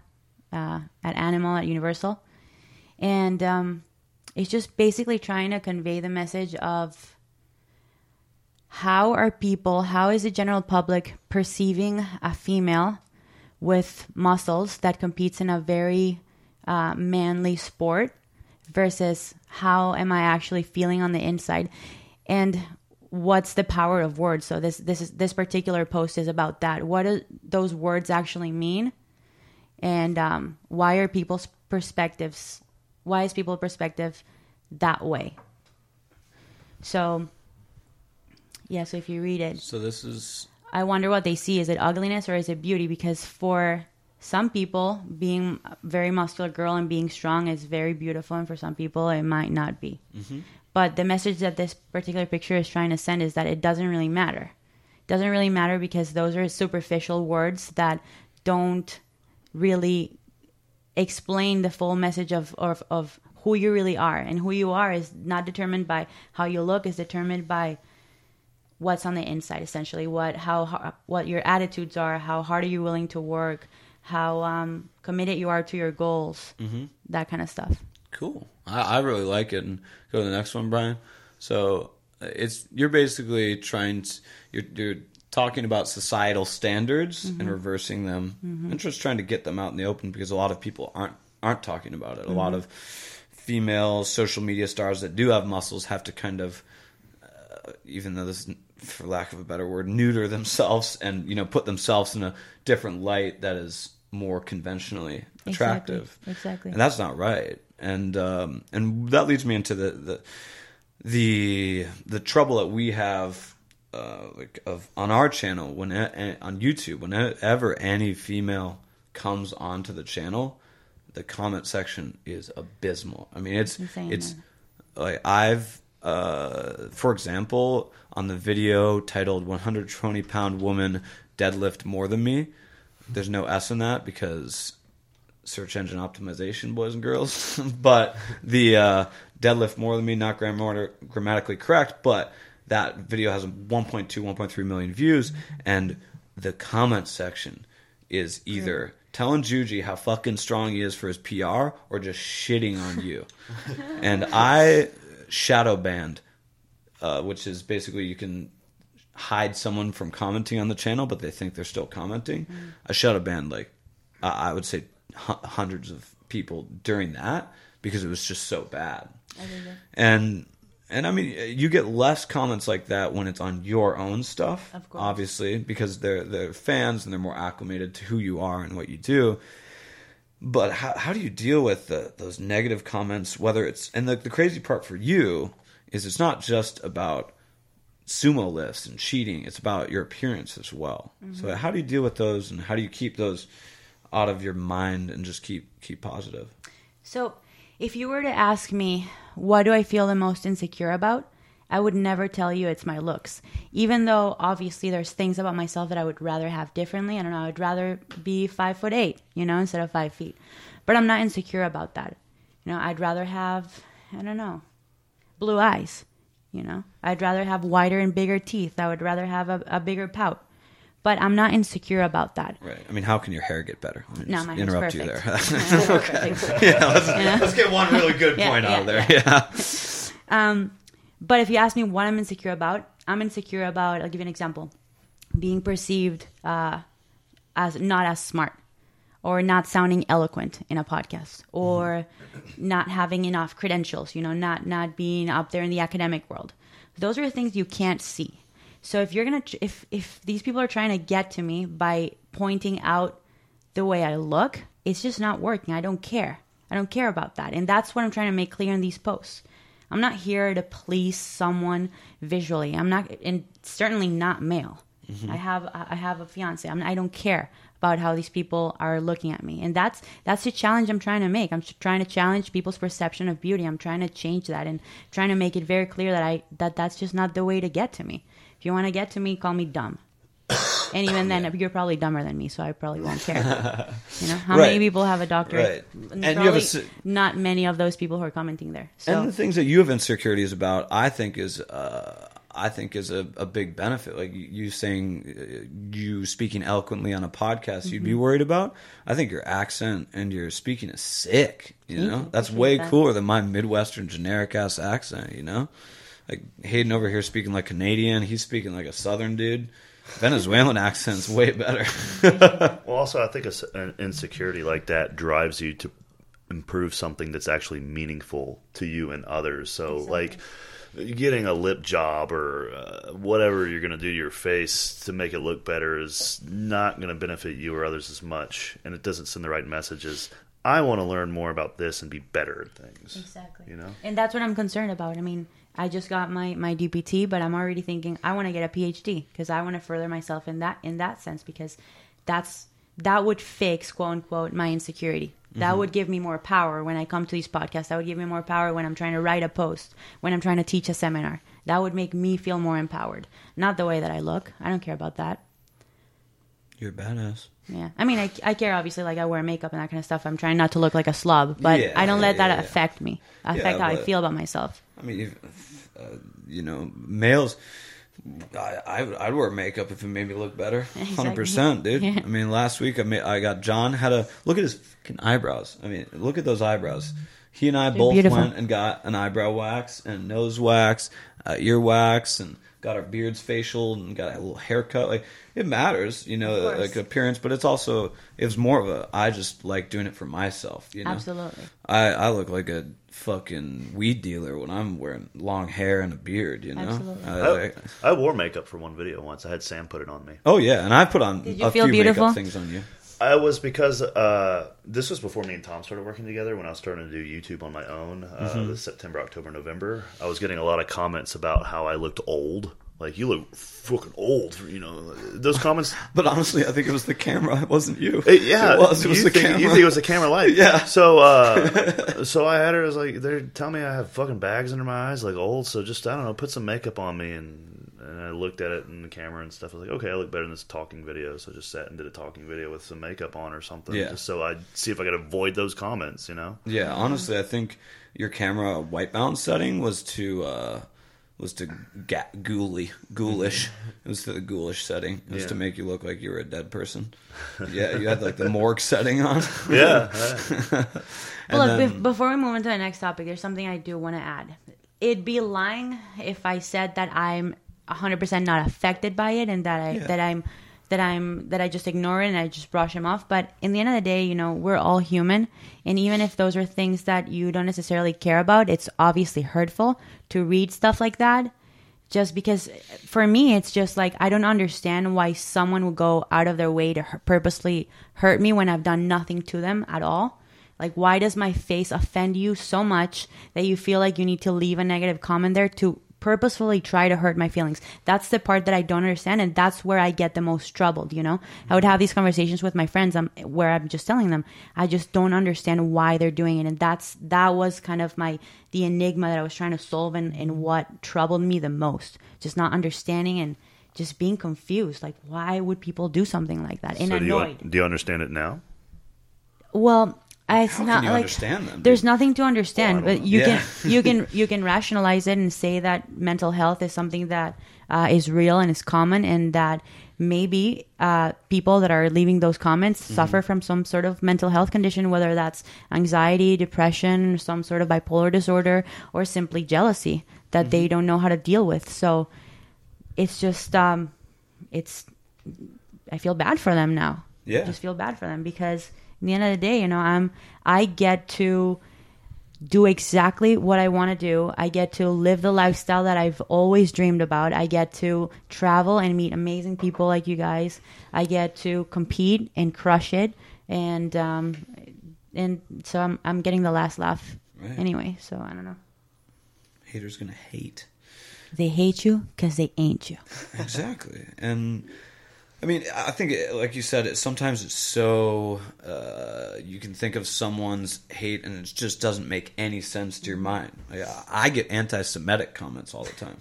uh, at Animal at Universal. And um, it's just basically trying to convey the message of how are people, how is the general public perceiving a female with muscles that competes in a very uh, manly sport versus how am I actually feeling on the inside, and what's the power of words. So this this is this particular post is about that. What do those words actually mean, and um, why are people's perspectives? Why is people's perspective that way? So, yeah. So if you read it, So this is I wonder what they see. Is it ugliness or is it beauty? Because for some people, being a very muscular girl and being strong is very beautiful, and for some people, it might not be. Mm-hmm. But the message that this particular picture is trying to send is that it doesn't really matter. It doesn't really matter because those are superficial words that don't really explain the full message of, of, of who you really are. And who you are is not determined by how you look, is determined by what's on the inside essentially what how, what your attitudes are how hard are you willing to work how um, committed you are to your goals mm-hmm. that kind of stuff Cool. I, I really like it. And go to the next one, Brian. So it's you're basically trying to you're you're talking about societal standards and reversing them, and just trying to get them out in the open because a lot of people aren't aren't talking about it. A lot of female social media stars that do have muscles have to kind of uh, even though this is for lack of a better word neuter themselves and you know put themselves in a different light that is more conventionally attractive. Exactly. and that's not right. And um, and that leads me into the the the, the trouble that we have uh, like of on our channel when on YouTube whenever any female comes onto the channel the comment section is abysmal. I mean it's Insane, it's like I've uh, for example on the video titled 120 pound woman deadlift more than me there's no S in that because search engine optimization, boys and girls. [laughs] but the uh, deadlift more than me, not grammar- grammatically correct, but that video has 1.2, 1.3 million views, and the comment section is either telling Juji how fucking strong he is for his PR or just shitting on you. [laughs] and I shadow banned, uh, which is basically you can hide someone from commenting on the channel, but they think they're still commenting. I shadow banned like uh, I would say hu- hundreds of people during that because it was just so bad. And and I mean, you get less comments like that when it's on your own stuff, Of course. obviously, because they're they're fans and they're more acclimated to who you are and what you do. But how, how do you deal with the, those negative comments? Whether it's and the, the crazy part for you is it's not just about sumo lifts and cheating; it's about your appearance as well. Mm-hmm. So how do you deal with those, and how do you keep those out of your mind and just keep keep positive? So, if you were to ask me, what do I feel the most insecure about? I would never tell you it's my looks. Even though obviously there's things about myself that I would rather have differently. I don't know, I'd rather be five foot eight, you know, instead of five feet. But I'm not insecure about that. You know, I'd rather have, I don't know, blue eyes. You know, I'd rather have wider and bigger teeth. I would rather have a, a bigger pout. But I'm not insecure about that. Right. I mean, how can your hair get better? Let me No, just my hair's interrupt you perfect. there. My hair's [laughs] perfect. yeah, let's, Yeah. let's get one really good Yeah, point out of there. yeah, Yeah. [laughs] Um, But if you ask me what I'm insecure about, I'm insecure about. I'll give you an example: being perceived uh, as not as smart, or not sounding eloquent in a podcast, or not having enough credentials. You know, not not being up there in the academic world. Those are things you can't see. So if you're gonna, if if these people are trying to get to me by pointing out the way I look, it's just not working. I don't care. I don't care about that. And that's what I'm trying to make clear in these posts. I'm not here to please someone visually. I'm not, and certainly not male. Mm-hmm. I have, I have a fiance. I'm, I don't care about how these people are looking at me, and that's that's the challenge I'm trying to make. I'm trying to challenge people's perception of beauty. I'm trying to change that and trying to make it very clear that I that that's just not the way to get to me. If you want to get to me, call me dumb. And even then, you're probably dumber than me, so I probably won't care. [laughs] You know, how many people have a doctorate? Right. And, And you have a not many of those people who are commenting there. So And the things that you have insecurities about, I think is, uh, I think is a, a big benefit. Like you- saying, uh, you speaking eloquently on a podcast, you'd Mm-hmm. be worried about. I think your accent and your speaking is sick. You Thank know, you. that's way that. cooler than my Midwestern generic ass accent. You know, like Hayden over here speaking like Canadian, he's speaking like a Southern dude. Venezuelan accent's way better. [laughs] Well, also, I think a s an insecurity like that drives you to improve something that's actually meaningful to you and others. So, like getting a lip job or uh, whatever you're going to do to your face to make it look better is not going to benefit you or others as much, and it doesn't send the right messages. I want to learn more about this and be better at things. Exactly. You know? And that's what I'm concerned about. I mean, I just got my my DPT, but I'm already thinking I want to get a PhD because I want to further myself in that in that sense because that's that would fix quote unquote my insecurity. That mm-hmm. would give me more power when I come to these podcasts. That would give me more power when I'm trying to write a post, when I'm trying to teach a seminar. That would make me feel more empowered. Not the way that I look. I don't care about that. You're a badass. Yeah, I mean, I, I care obviously. Like I wear makeup and that kind of stuff. I'm trying not to look like a slob, but Yeah, I don't let yeah, that yeah. affect me, affect how I feel about myself. I mean, if, uh, you know, males. I, I would- I'd wear makeup if it made me look better. [laughs] Hundred percent, dude. Yeah. I mean, last week I made, I got John had a look at his fucking eyebrows. I mean, look at those eyebrows. He and I both beautiful. went and got an eyebrow wax and nose wax, uh, ear wax, and got our beards facial and got a little haircut. Like it matters, you know, like appearance, but it's also it was more of a I just like doing it for myself. You know, Absolutely. I, I look like a fucking weed dealer when I'm wearing long hair and a beard, you know? Absolutely. I- I, I- I wore makeup for one video once. I had Sam put it on me. oh, yeah, and I put on Did you a feel few beautiful? makeup things on you. I was because uh, this was before me and Tom started working together. When I was starting to do YouTube on my own, uh, this September, October, November, I was getting a lot of comments about how I looked old. Like you look fucking old, you know. Those comments. [laughs] But honestly, I think it was the camera. It wasn't you. It- yeah, It was. It was the think, camera. You think it was the camera light? [laughs] Yeah. So, uh, [laughs] so I had her as like they're telling me I have fucking bags under my eyes, like old. So just I don't know, put some makeup on me, and and I looked at it in the camera and stuff. I was like, okay, I look better in this talking video. So I just sat and did a talking video with some makeup on or something, Yeah. just so I'd see if I could avoid those comments. You know? Yeah, honestly, I think your camera white balance setting was to uh, was to ga- ghouly, ghoulish. [laughs] It was to the ghoulish setting. It was Yeah. to make you look like you were a dead person. [laughs] Yeah, you had like the morgue setting on. [laughs] Yeah. And Well, look, then- bef- before we move into the next topic, there's something I do want to add. It'd be lying if I said that I'm 100% not affected by it and that I Yeah. that I'm that I'm that I just ignore it and I just brush them off. But in the end of the day, you know, we're all human, and even if those are things that you don't necessarily care about, it's obviously hurtful to read stuff like that. just because for me it's just like I don't understand why someone would go out of their way to hu- purposely hurt me when I've done nothing to them at all. Like why does my face offend you so much that you feel like you need to leave a negative comment there to purposefully try to hurt my feelings. That's the part that I don't understand, and that's where I get the most troubled. You know, I would have these conversations with my friends, um, where I'm just telling them I just don't understand why they're doing it, and that's that was kind of my the enigma that I was trying to solve, and, and what troubled me the most, just not understanding and just being confused. Like, why would people do something like that? And so do you, annoyed. do you understand it now? Well, it's How not like understand them, there's nothing to understand, Well, don't but you know. can you can [laughs] you can rationalize it and say that mental health is something that uh, is real and is common, and that maybe uh, people that are leaving those comments Mm-hmm. suffer from some sort of mental health condition, whether that's anxiety, depression, some sort of bipolar disorder, or simply jealousy that they Mm-hmm. don't know how to deal with. So it's just um, it's I feel bad for them now. Yeah. I just feel bad for them because in the end of the day, you know, I'm I get to do exactly what I want to do. I get to live the lifestyle that I've always dreamed about. I get to travel and meet amazing people like you guys. I get to compete and crush it, and um, and so I'm I'm getting the last laugh Right. anyway. So I don't know. Haters gonna hate. They hate you because they ain't you. exactly and i mean i think it- like you said it sometimes it's so uh, you can think of someone's hate and it just doesn't make any sense to your mind. Like, i get anti-semitic comments all the time.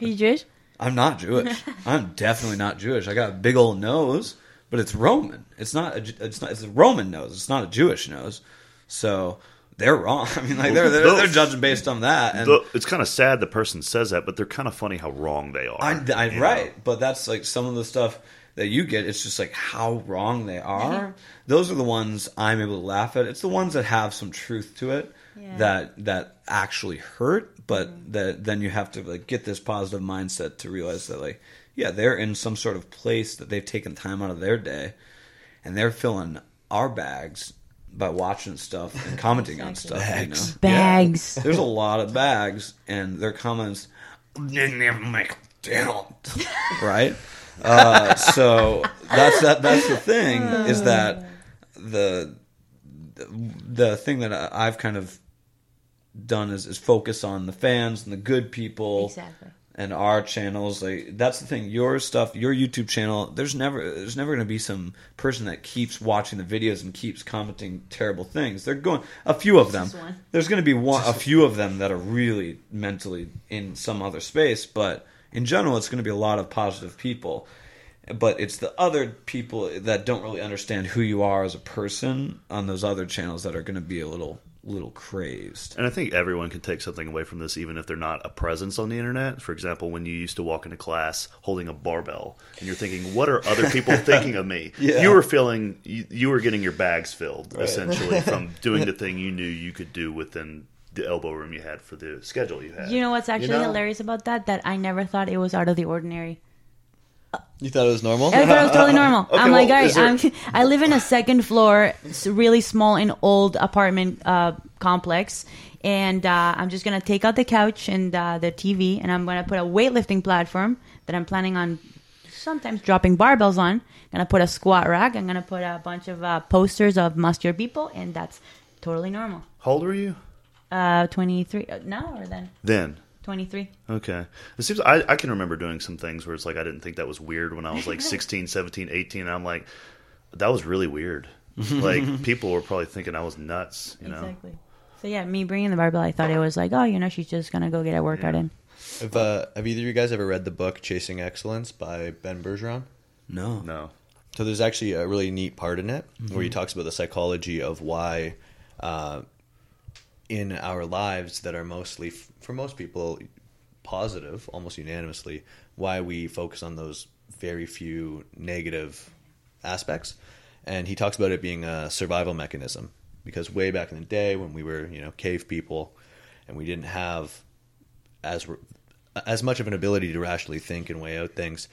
Are you Jewish? i'm not jewish. [laughs] I'm definitely not jewish. I got a big old nose but it's roman. It's not a, it's not it's a roman nose. It's not a jewish nose. So they're wrong. [laughs] I mean like they're they're, they're judging based on that and it's kind of sad the person says that, but they're kind of funny how wrong they are. I, I you know? right, but that's like some of the stuff that you get. It's just like how wrong they are. Those are the ones I'm able to laugh at. It's the ones that have some truth to it Yeah. that that actually hurt, but mm-hmm. that then you have to like get this positive mindset to realize that like yeah, they're in some sort of place that they've taken time out of their day, and they're filling our bags by watching stuff and [laughs] commenting on stuff. You know? Bags. Bags. There's a lot of bags, and their comments [laughs] right. Uh, so that's that. That's the thing is that the the thing that I- I've kind of done is, is focus on the fans and the good people Exactly. and our channels. Like that's the thing. Your stuff your youtube channel there's never there's never going to be some person that keeps watching the videos and keeps commenting terrible things. They're going a few of them. There's going to be one a few of them that are really mentally in some other space but in general it's going to be a lot of positive people but it's the other people that don't really understand who you are as a person on those other channels that are going to be a little little crazed And I think everyone can take something away from this, even if they're not a presence on the internet. For example, when you used to walk into class holding a barbell, and you're thinking, "What are other people [laughs] thinking of me?" Yeah. You were feeling, you, you were getting your bags filled essentially from doing [laughs] the thing you knew you could do within the elbow room you had for the schedule you had. You know what's actually know? hilarious about that? That I never thought it was out of the ordinary. You thought it was normal? I thought it was totally normal. [laughs] I'm well, like, all is there- I'm, [laughs] I live in a second floor, really small and old apartment uh, complex, and uh, I'm just gonna take out the couch and uh, the TV, and I'm gonna put a weightlifting platform that I'm planning on sometimes dropping barbells on. I'm Gonna put a squat rack. I'm gonna put a bunch of uh, posters of muscular people, and that's totally normal. How old are you Uh, 23 uh, now or then then? 23. Okay. It seems I, I can remember doing some things where it's like I didn't think that was weird when I was like [laughs] 16, 17, 18. And I'm like, that was really weird. [laughs] like people were probably thinking I was nuts, you know. Exactly. So yeah, me bringing the barbell, I thought it was like, oh, you know, she's just gonna go get a workout Yeah. in. Have, uh, have either of you guys ever read the book Chasing Excellence by Ben Bergeron? no No. So there's actually a really neat part in it where he talks about the psychology of why, uh, in our lives that are mostly, for most people, positive, almost unanimously, why we focus on those very few negative aspects. And he talks about it being a survival mechanism because way back in the day when we were, you know, cave people and we didn't have as as much of an ability to rationally think and weigh out things,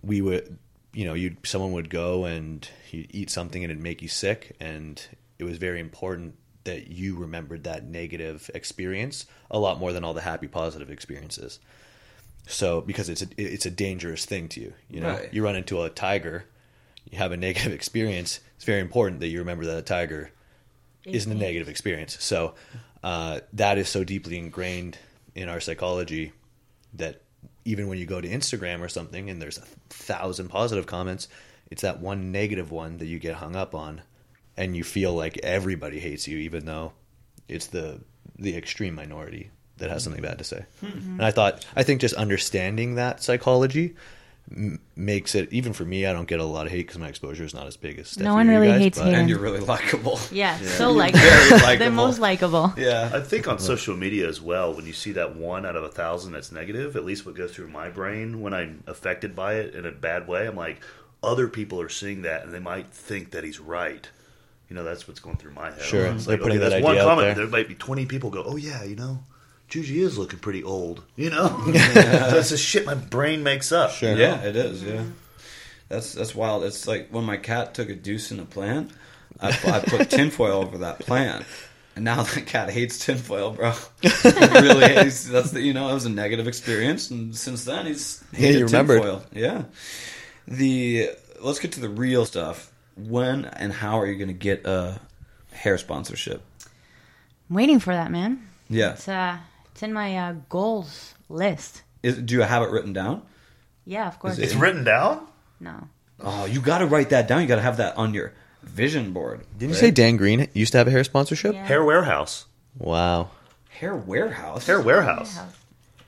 we would you know you someone would go and you eat something and it'd make you sick and it was very important that you remembered that negative experience a lot more than all the happy positive experiences So because it's a it's a dangerous thing to you, you know, Right. you run into a tiger, you have a [laughs] negative experience. It's very important that you remember that a tiger isn't a negative experience. So uh, that is so deeply ingrained in our psychology that even when you go to Instagram or something and there's a thousand positive comments, it's that one negative one that you get hung up on, and you feel like everybody hates you, even though it's the the extreme minority that has something bad to say. Mm-hmm. And I thought, I think just understanding that psychology m- makes it even for me. I don't get a lot of hate because my exposure is not as big as Stefi No one really guys, hates but- haters. And you're really likable. [laughs] Yeah, Yeah. so likable. Very [laughs] the most likable. Yeah. I think on social media as well, when you see that one out of a thousand that's negative, at least what goes through my brain when I'm affected by it in a bad way, I'm like, other people are seeing that and they might think that he's right. You know, that's what's going through my head. Sure. It's like, putting okay, that one comment, there. there might be 20 people go, oh yeah, you know, Juji is looking pretty old. You know, [laughs] that's the shit my brain makes up. Sure. you know? Yeah, it is. Yeah, that's that's wild. It's like when my cat took a deuce in a plant, I, pu- I put tinfoil over that plant, and now the cat hates tinfoil, bro. [laughs] It really hates. That's the you know it was a negative experience, and since then he's Yeah, hated you remembered. tinfoil. Yeah. The let's get to the real stuff. When and how are you going to get a hair sponsorship? I'm waiting for that, man. Yeah. It's uh, it's in my uh, goals list. Is, do you have it written down? Yeah, of course. It- It's written down? No. Oh, you got to write that down. You got to have that on your vision board. Didn't you say Dan Green used to have a hair sponsorship? Yeah. Hair Warehouse. Wow. Hair warehouse? Hair Warehouse. Hair House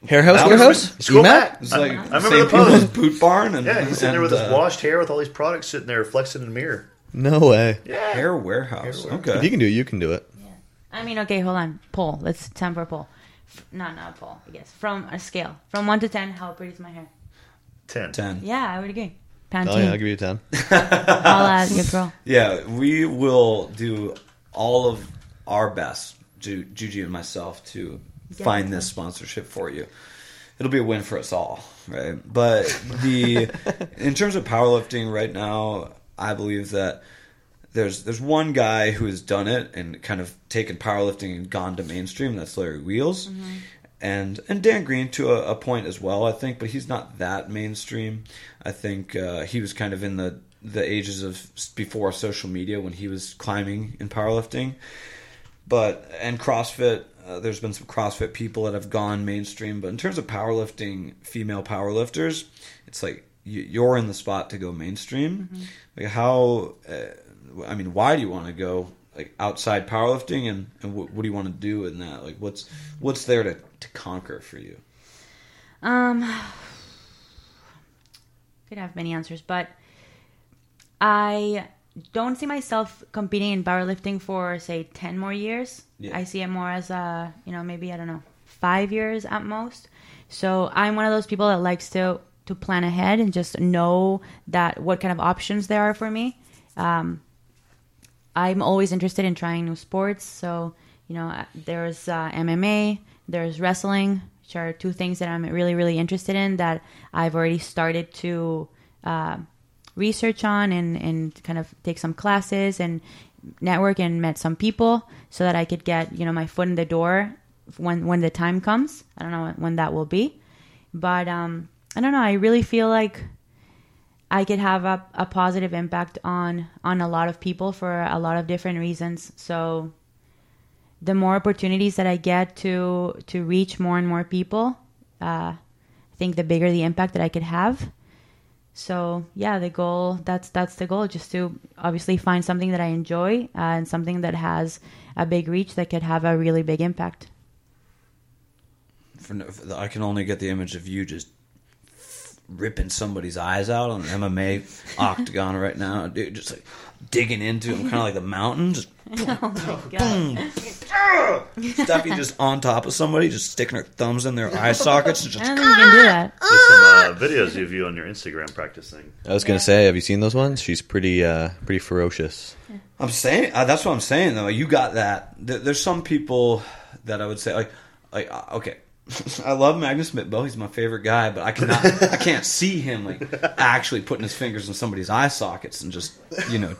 That was Warehouse? written- Scroll EMAT? back. It's like I remember St. the post. Boot Barn and Yeah, he's sitting there with and, his uh, washed hair with all these products sitting there flexing in the mirror. No way. Yeah. Hair warehouse. Hair warehouse. Okay. If you can do it, you can do it. Yeah. I mean, okay, hold on. Poll. Let's time for a poll. F- No, not a poll. I guess from a scale from one to ten. How pretty is my hair? Ten. Ten. Yeah, I would agree. Pantene. Oh yeah, I'll give you a ten. [laughs] I'll add your girl. Yeah, we will do all of our best, Juji and myself, to Find this sponsorship for you. It'll be a win for us all, right? But the [laughs] in terms of powerlifting right now, I believe that there's there's one guy who has done it and kind of taken powerlifting and gone to mainstream. That's Larry Wheels, and and Dan Green to a, a point as well, I think. But he's not that mainstream. I think uh, he was kind of in the the ages of before social media when he was climbing in powerlifting. But and CrossFit, uh, there's been some CrossFit people that have gone mainstream. But in terms of powerlifting, female powerlifters, it's like you, you're in the spot to go mainstream. Like how, uh, I mean, why do you want to go like outside powerlifting, and, and what, what do you want to do in that? Like what's what's there to, to conquer for you? Um, could have many answers, but I don't see myself competing in powerlifting for say ten more years. Yeah. I see it more as a you know maybe I don't know five years at most. So I'm one of those people that likes to to plan ahead and just know that what kind of options there are for me. Um, I'm always interested in trying new sports. So, you know, uh, there's uh, MMA, there's wrestling, which are two things that I'm really, really interested in that I've already started to uh, research on and, and kind of take some classes and network and met some people so that I could get, you know, my foot in the door when, when the time comes. I don't know when that will be. But um, I don't know. I really feel like I could have a, a positive impact on on a lot of people for a lot of different reasons. So the more opportunities that I get to to reach more and more people, uh, I think the bigger the impact that I could have. So yeah, the goal that's that's the goal, just to obviously find something that I enjoy uh, and something that has a big reach that could have a really big impact. For, I can only get the image of you just ripping somebody's eyes out on an MMA [laughs] octagon right now, dude. Just like digging into them kind of like the mountain. Just [laughs] Oh my [laughs] god! Stefi just on top of somebody, just sticking her thumbs in their eye sockets and [laughs] I just. don't think you can do that. There's some uh, videos of you on your Instagram practicing. I was gonna say, have you seen those ones? She's pretty, uh, pretty ferocious. I'm saying uh, that's what I'm saying though. You got that. There, there's some people that I would say like, like uh, okay. [laughs] I love Magnus Midtbø. He's my favorite guy, but I cannot, I can't see him like actually putting his fingers in somebody's eye sockets and just, you know,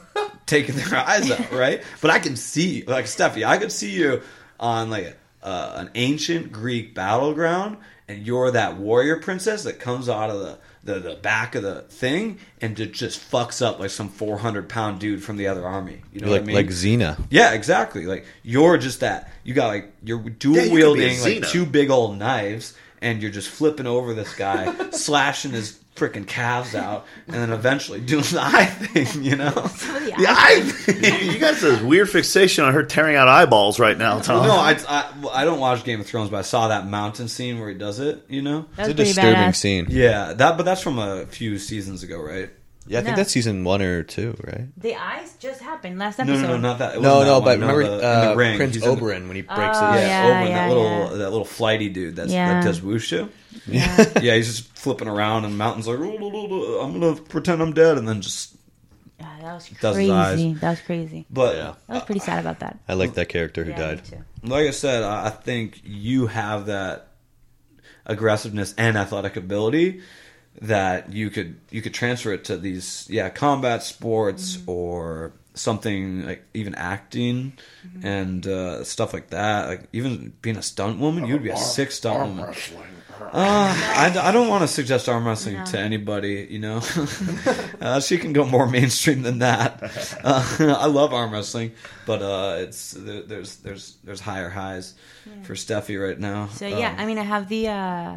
taking their [laughs] eyes out, right? But I can see, like Stefi, I could see you on like uh, an ancient Greek battleground, and you're that warrior princess that comes out of the, the, the back of the thing and it just fucks up like some 400 pound dude from the other army. You know like what I mean? like Xena. Yeah, exactly. Like you're just that. You got like you're dual Yeah, you wielding a like two big old knives, and you're just flipping over this guy, [laughs] slashing his freaking calves out, and then eventually doing the [laughs] eye thing. You know, [laughs] the the eye thing. you guys have a weird fixation on her tearing out eyeballs right now, Tom. no, I, I I don't watch Game of Thrones, but I saw that mountain scene where he does it. You know, That's It's a disturbing badass. scene. yeah, that but that's from a few seasons ago, right? Yeah, I think No. that's season one or two, right? The eyes just happened last No, episode. no, no, not that. It No, wasn't no, that but one. remember the, in uh, the ring. Prince He's in the- Oberyn when he breaks Oh, Yeah, his. yeah, Oberyn, yeah, that little yeah. that little flighty dude that's, Yeah. that does wushu. Yeah. [laughs] Yeah, he's just flipping around and mountain's like, "Oh, oh, oh, oh, I'm gonna pretend I'm dead, and then just. Yeah, that was Does his eyes. crazy. That was crazy. But Yeah. I was pretty sad about that. I like that character who Yeah, died. me too. like I said, I I think you have that aggressiveness and athletic ability that you could you could transfer it to these yeah combat sports or something like even acting and uh, stuff like that. Like even being a stunt woman, you'd be a sick stunt woman. Uh, I, I don't want to suggest arm wrestling No. to anybody. You know, [laughs] [laughs] uh, she can go more mainstream than that. [laughs] Uh, I love arm wrestling, but uh, it's there, there's there's there's higher highs for Stefi right now. So yeah, Um, I mean, I have the uh,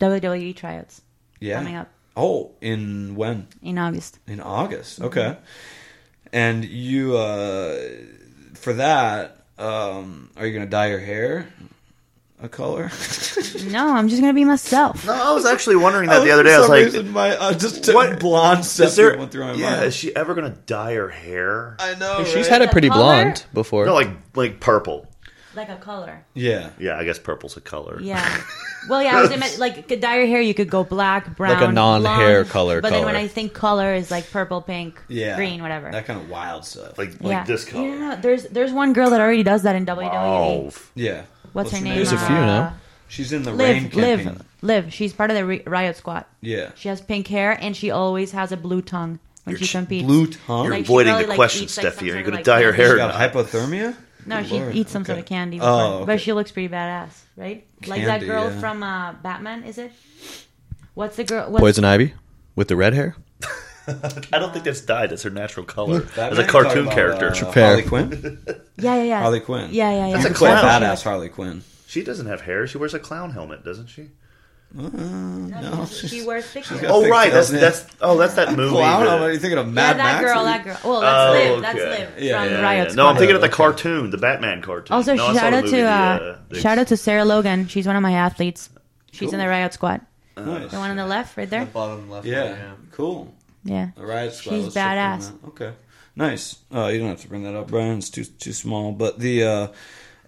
WWE tryouts yeah. coming up Oh, in when? in August. In August. Okay. And you uh, for that, um, are you gonna dye your hair a color? [laughs] No, I'm just gonna be myself. No, I was actually wondering that the other day. I was like, my uh, just what- blonde is Stefi there? went through my Yeah, mind. is she ever gonna dye her hair? I know. She's right? had it pretty color? blonde before. No, like like purple. Like a color. Yeah. Yeah, I guess purple's a color. Yeah. Well, yeah, I was ima- like could [laughs] dye your hair. You could go black, brown, Like a non-hair blonde, color But then when color. I think color is like purple, pink, Yeah. green, whatever. That kind of wild stuff. Like like yeah. this color. Yeah. You know, there's there's one girl that already does that in WWE. Oh, yeah. What's, her name? There's a few, now. Uh, She's in the rain Liv, campaign. Liv, Liv. She's part of the Ri- Riot Squad. Yeah. She has pink hair and she always has a blue tongue when You're she ch- competes. Blue tongue. You're Like, she avoiding really, the like, question, eats, like, some Stefi. Are you sort gonna of, dye your hair? She or got not? hypothermia. No, she Lord, eats some sort of candy. Oh, okay. But she looks pretty badass, right? like that girl yeah. from uh, Batman, is it? What's the girl? What's, Poison Ivy with the red hair. [laughs] I don't think that's dyed. That's her natural color [laughs] That as a cartoon talking about, character. uh, Harley Quinn. [laughs] Yeah, yeah, yeah. Harley Quinn. Yeah, yeah, yeah. That's a She's clown. badass Harley Quinn. She doesn't have hair. She wears a clown helmet, doesn't she? No, she, she wears thick Oh right, that's tails, that's oh that's that [laughs] movie. I don't know. Are you thinking of Yeah, Mad that Max? girl, that girl. Well, that's Oh, Liv. That's okay. Liv Yeah, from yeah, Riot Yeah, Squad. no, I'm thinking of the cartoon, the Batman cartoon. Also, no, shout out movie, to the, uh, uh, the- shout out to Sarah Logan. She's one of my athletes. She's in the Riot Squad. Nice. The one on the left, right there. bottom left. Yeah. Cool. Yeah. The riot squad. She's let's badass. Okay. Nice. Uh, you don't have to bring that up, Brian. It's too too small. But the uh,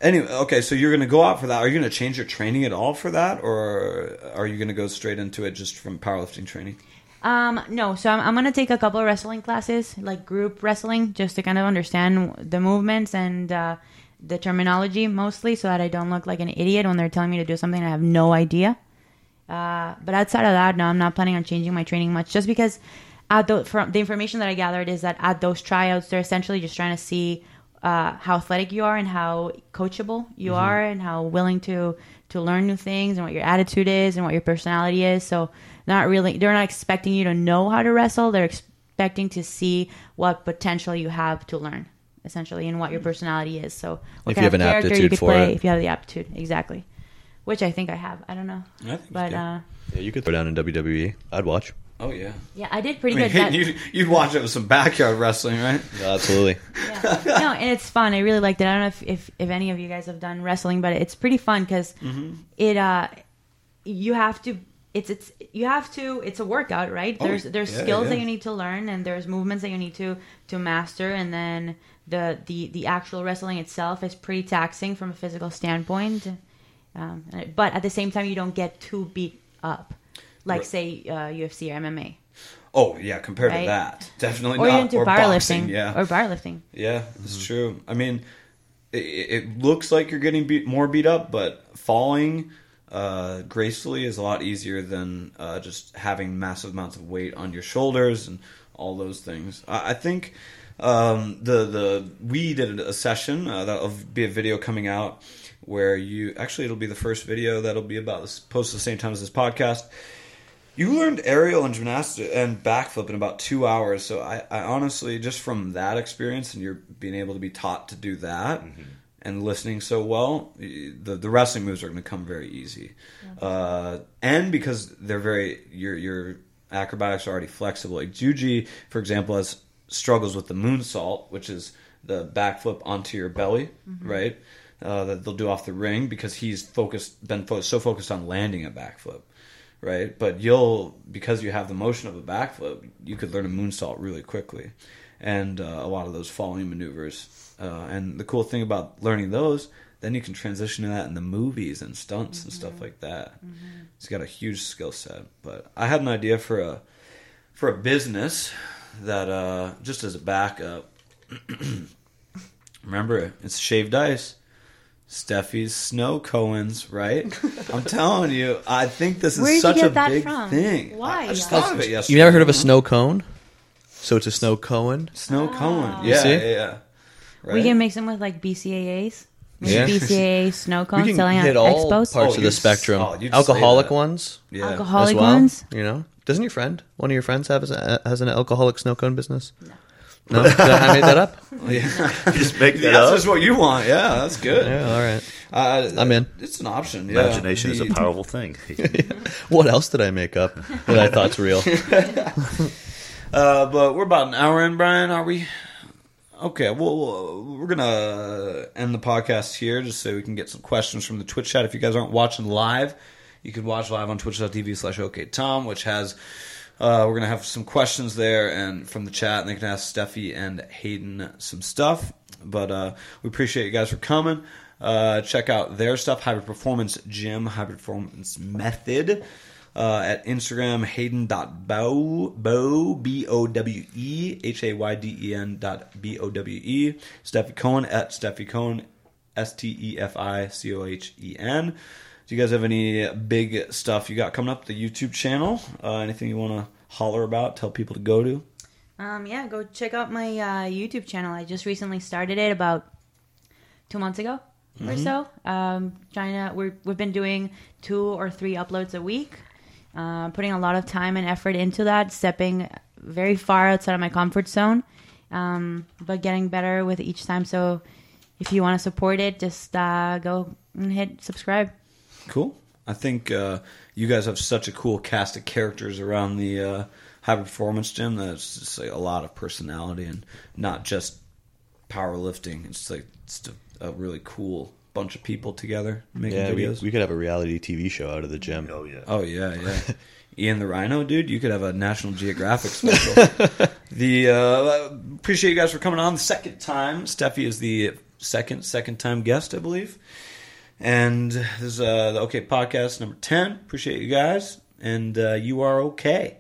anyway, okay. So you're going to go out for that. Are you going to change your training at all for that, or are you going to go straight into it just from powerlifting training? Um, no, so I'm, I'm gonna take a couple of wrestling classes, like group wrestling, just to kind of understand the movements and uh, the terminology mostly, so that I don't look like an idiot when they're telling me to do something I have no idea. Uh, but outside of that, no, I'm not planning on changing my training much, just because at the, from the information that I gathered is that at those tryouts, they're essentially just trying to see uh, how athletic you are and how coachable you are and how willing to to learn new things and what your attitude is and what your personality is. So not really, they're not expecting you to know how to wrestle. They're expecting to see what potential you have to learn, essentially, and what your personality is. So what If kind you have of an character you aptitude could for play it. if you have the aptitude, exactly. Which I think I have. I don't know, I think but uh, Yeah, you could throw down in WWE. I'd watch. Oh yeah. yeah, I did I pretty mean, good. That, you, you'd watch it with some backyard wrestling, right? absolutely. yeah. no, and it's fun. I really liked it. I don't know if, if, if any of you guys have done wrestling, but it's pretty fun because Mm-hmm. it uh you have to it's it's you have to it's a workout, right? Oh, there's there's yeah, skills yeah. that you need to learn and there's movements that you need to to master and then the the the actual wrestling itself is pretty taxing from a physical standpoint. Um, but at the same time, you don't get too beat up, like Right. say uh, UFC or MMA, Oh yeah, compared Right. to that, definitely or not. or boxing, yeah, or powerlifting. Yeah, it's true. I mean, it, it looks like you're getting beat, more beat up, but falling uh, gracefully is a lot easier than uh, just having massive amounts of weight on your shoulders and all those things. I, I think um, the the we did a session uh, that'll be a video coming out where you actually it'll be the first video that'll be about this post at the same time as this podcast. You learned aerial and gymnastics and backflip in about two hours. So I, I honestly, just from that experience and you're being able to be taught to do that and listening so well, the the wrestling moves are going to come very easy. Uh, and because they're very your your acrobatics are already flexible. Like Juji, for example, has struggles with the moonsault, which is the backflip onto your belly, right? Uh, that they'll do off the ring because he's focused, been fo- so focused on landing a backflip, right? But you'll because you have the motion of a backflip, you could learn a moonsault really quickly, and uh, a lot of those falling maneuvers. Uh, and the cool thing about learning those, then you can transition to that in the movies and stunts and stuff like that. He's got a huge skill set. But I had an idea for a for a business that uh, just as a backup. [clears throat] Remember, it's shaved ice. Stefi's snow cones, right? [laughs] I'm telling you, I think this is Where did you such get a that big from? thing. Why? I, I just thought of it yesterday. You never heard of a snow cone? So it's a snow cone. snow ah. cone? You Yeah, see? yeah, yeah. Right? We can mix them with like BCAAs. Maybe Yeah. BCAA [laughs] snow cones We cones can selling at hit all expos. parts Oh, of the you'd- spectrum. oh, you'd say Alcoholic that. ones yeah. Alcoholic as well. ones. You know, doesn't your friend, one of your friends, have has an alcoholic snow cone business? No, Did I made that up. [laughs] Yeah. [laughs] You just make that that's up. just what you want. Yeah, that's good. Yeah, all right. Uh, I'm in. It's an option. Yeah. Imagination is a powerful thing. [laughs] What else did I make up that I thought's real? Uh, but we're about an hour in, Brian. Are we? Okay. Well, we're gonna end the podcast here just so we can get some questions from the Twitch chat. If you guys aren't watching live, you can watch live on Twitch.tv/slash OKTom, which has. Uh, we're gonna have some questions there and from the chat, and they can ask Stefi and Hayden some stuff. But uh, we appreciate you guys for coming. Uh, check out their stuff, Hybrid Performance Gym, Hybrid Performance Method uh, at Instagram, hayden.bow, bow, B O W E, H A Y D E N dot B O W E. Stefi Cohen at Stefi Cohen, S T F I C O H N. Do you guys have any big stuff you got coming up? The YouTube channel? Uh, anything you want to holler about? Tell people to go to? Um, yeah, go check out my uh, YouTube channel. I just recently started it about two months ago or so. Um, trying to we're, we've been doing two or three uploads a week. Uh, putting a lot of time and effort into that, stepping very far outside of my comfort zone, um, but getting better with each time. So, if you want to support it, just uh, go and hit subscribe. Cool. I think uh, you guys have such a cool cast of characters around the uh, high performance gym that it's just like a lot of personality and not just powerlifting. It's like it's a, a really cool bunch of people together making Yeah, we, videos. we could have a reality TV show out of the gym. oh yeah. oh yeah, yeah. [laughs] Ian the Rhino, dude, you could have a National Geographic [laughs] special. the uh, appreciate you guys for coming on the second time. Stefi is the second second time guest, I believe. And this is uh, the OK Podcast number 10. Appreciate you guys. And uh, you are okay.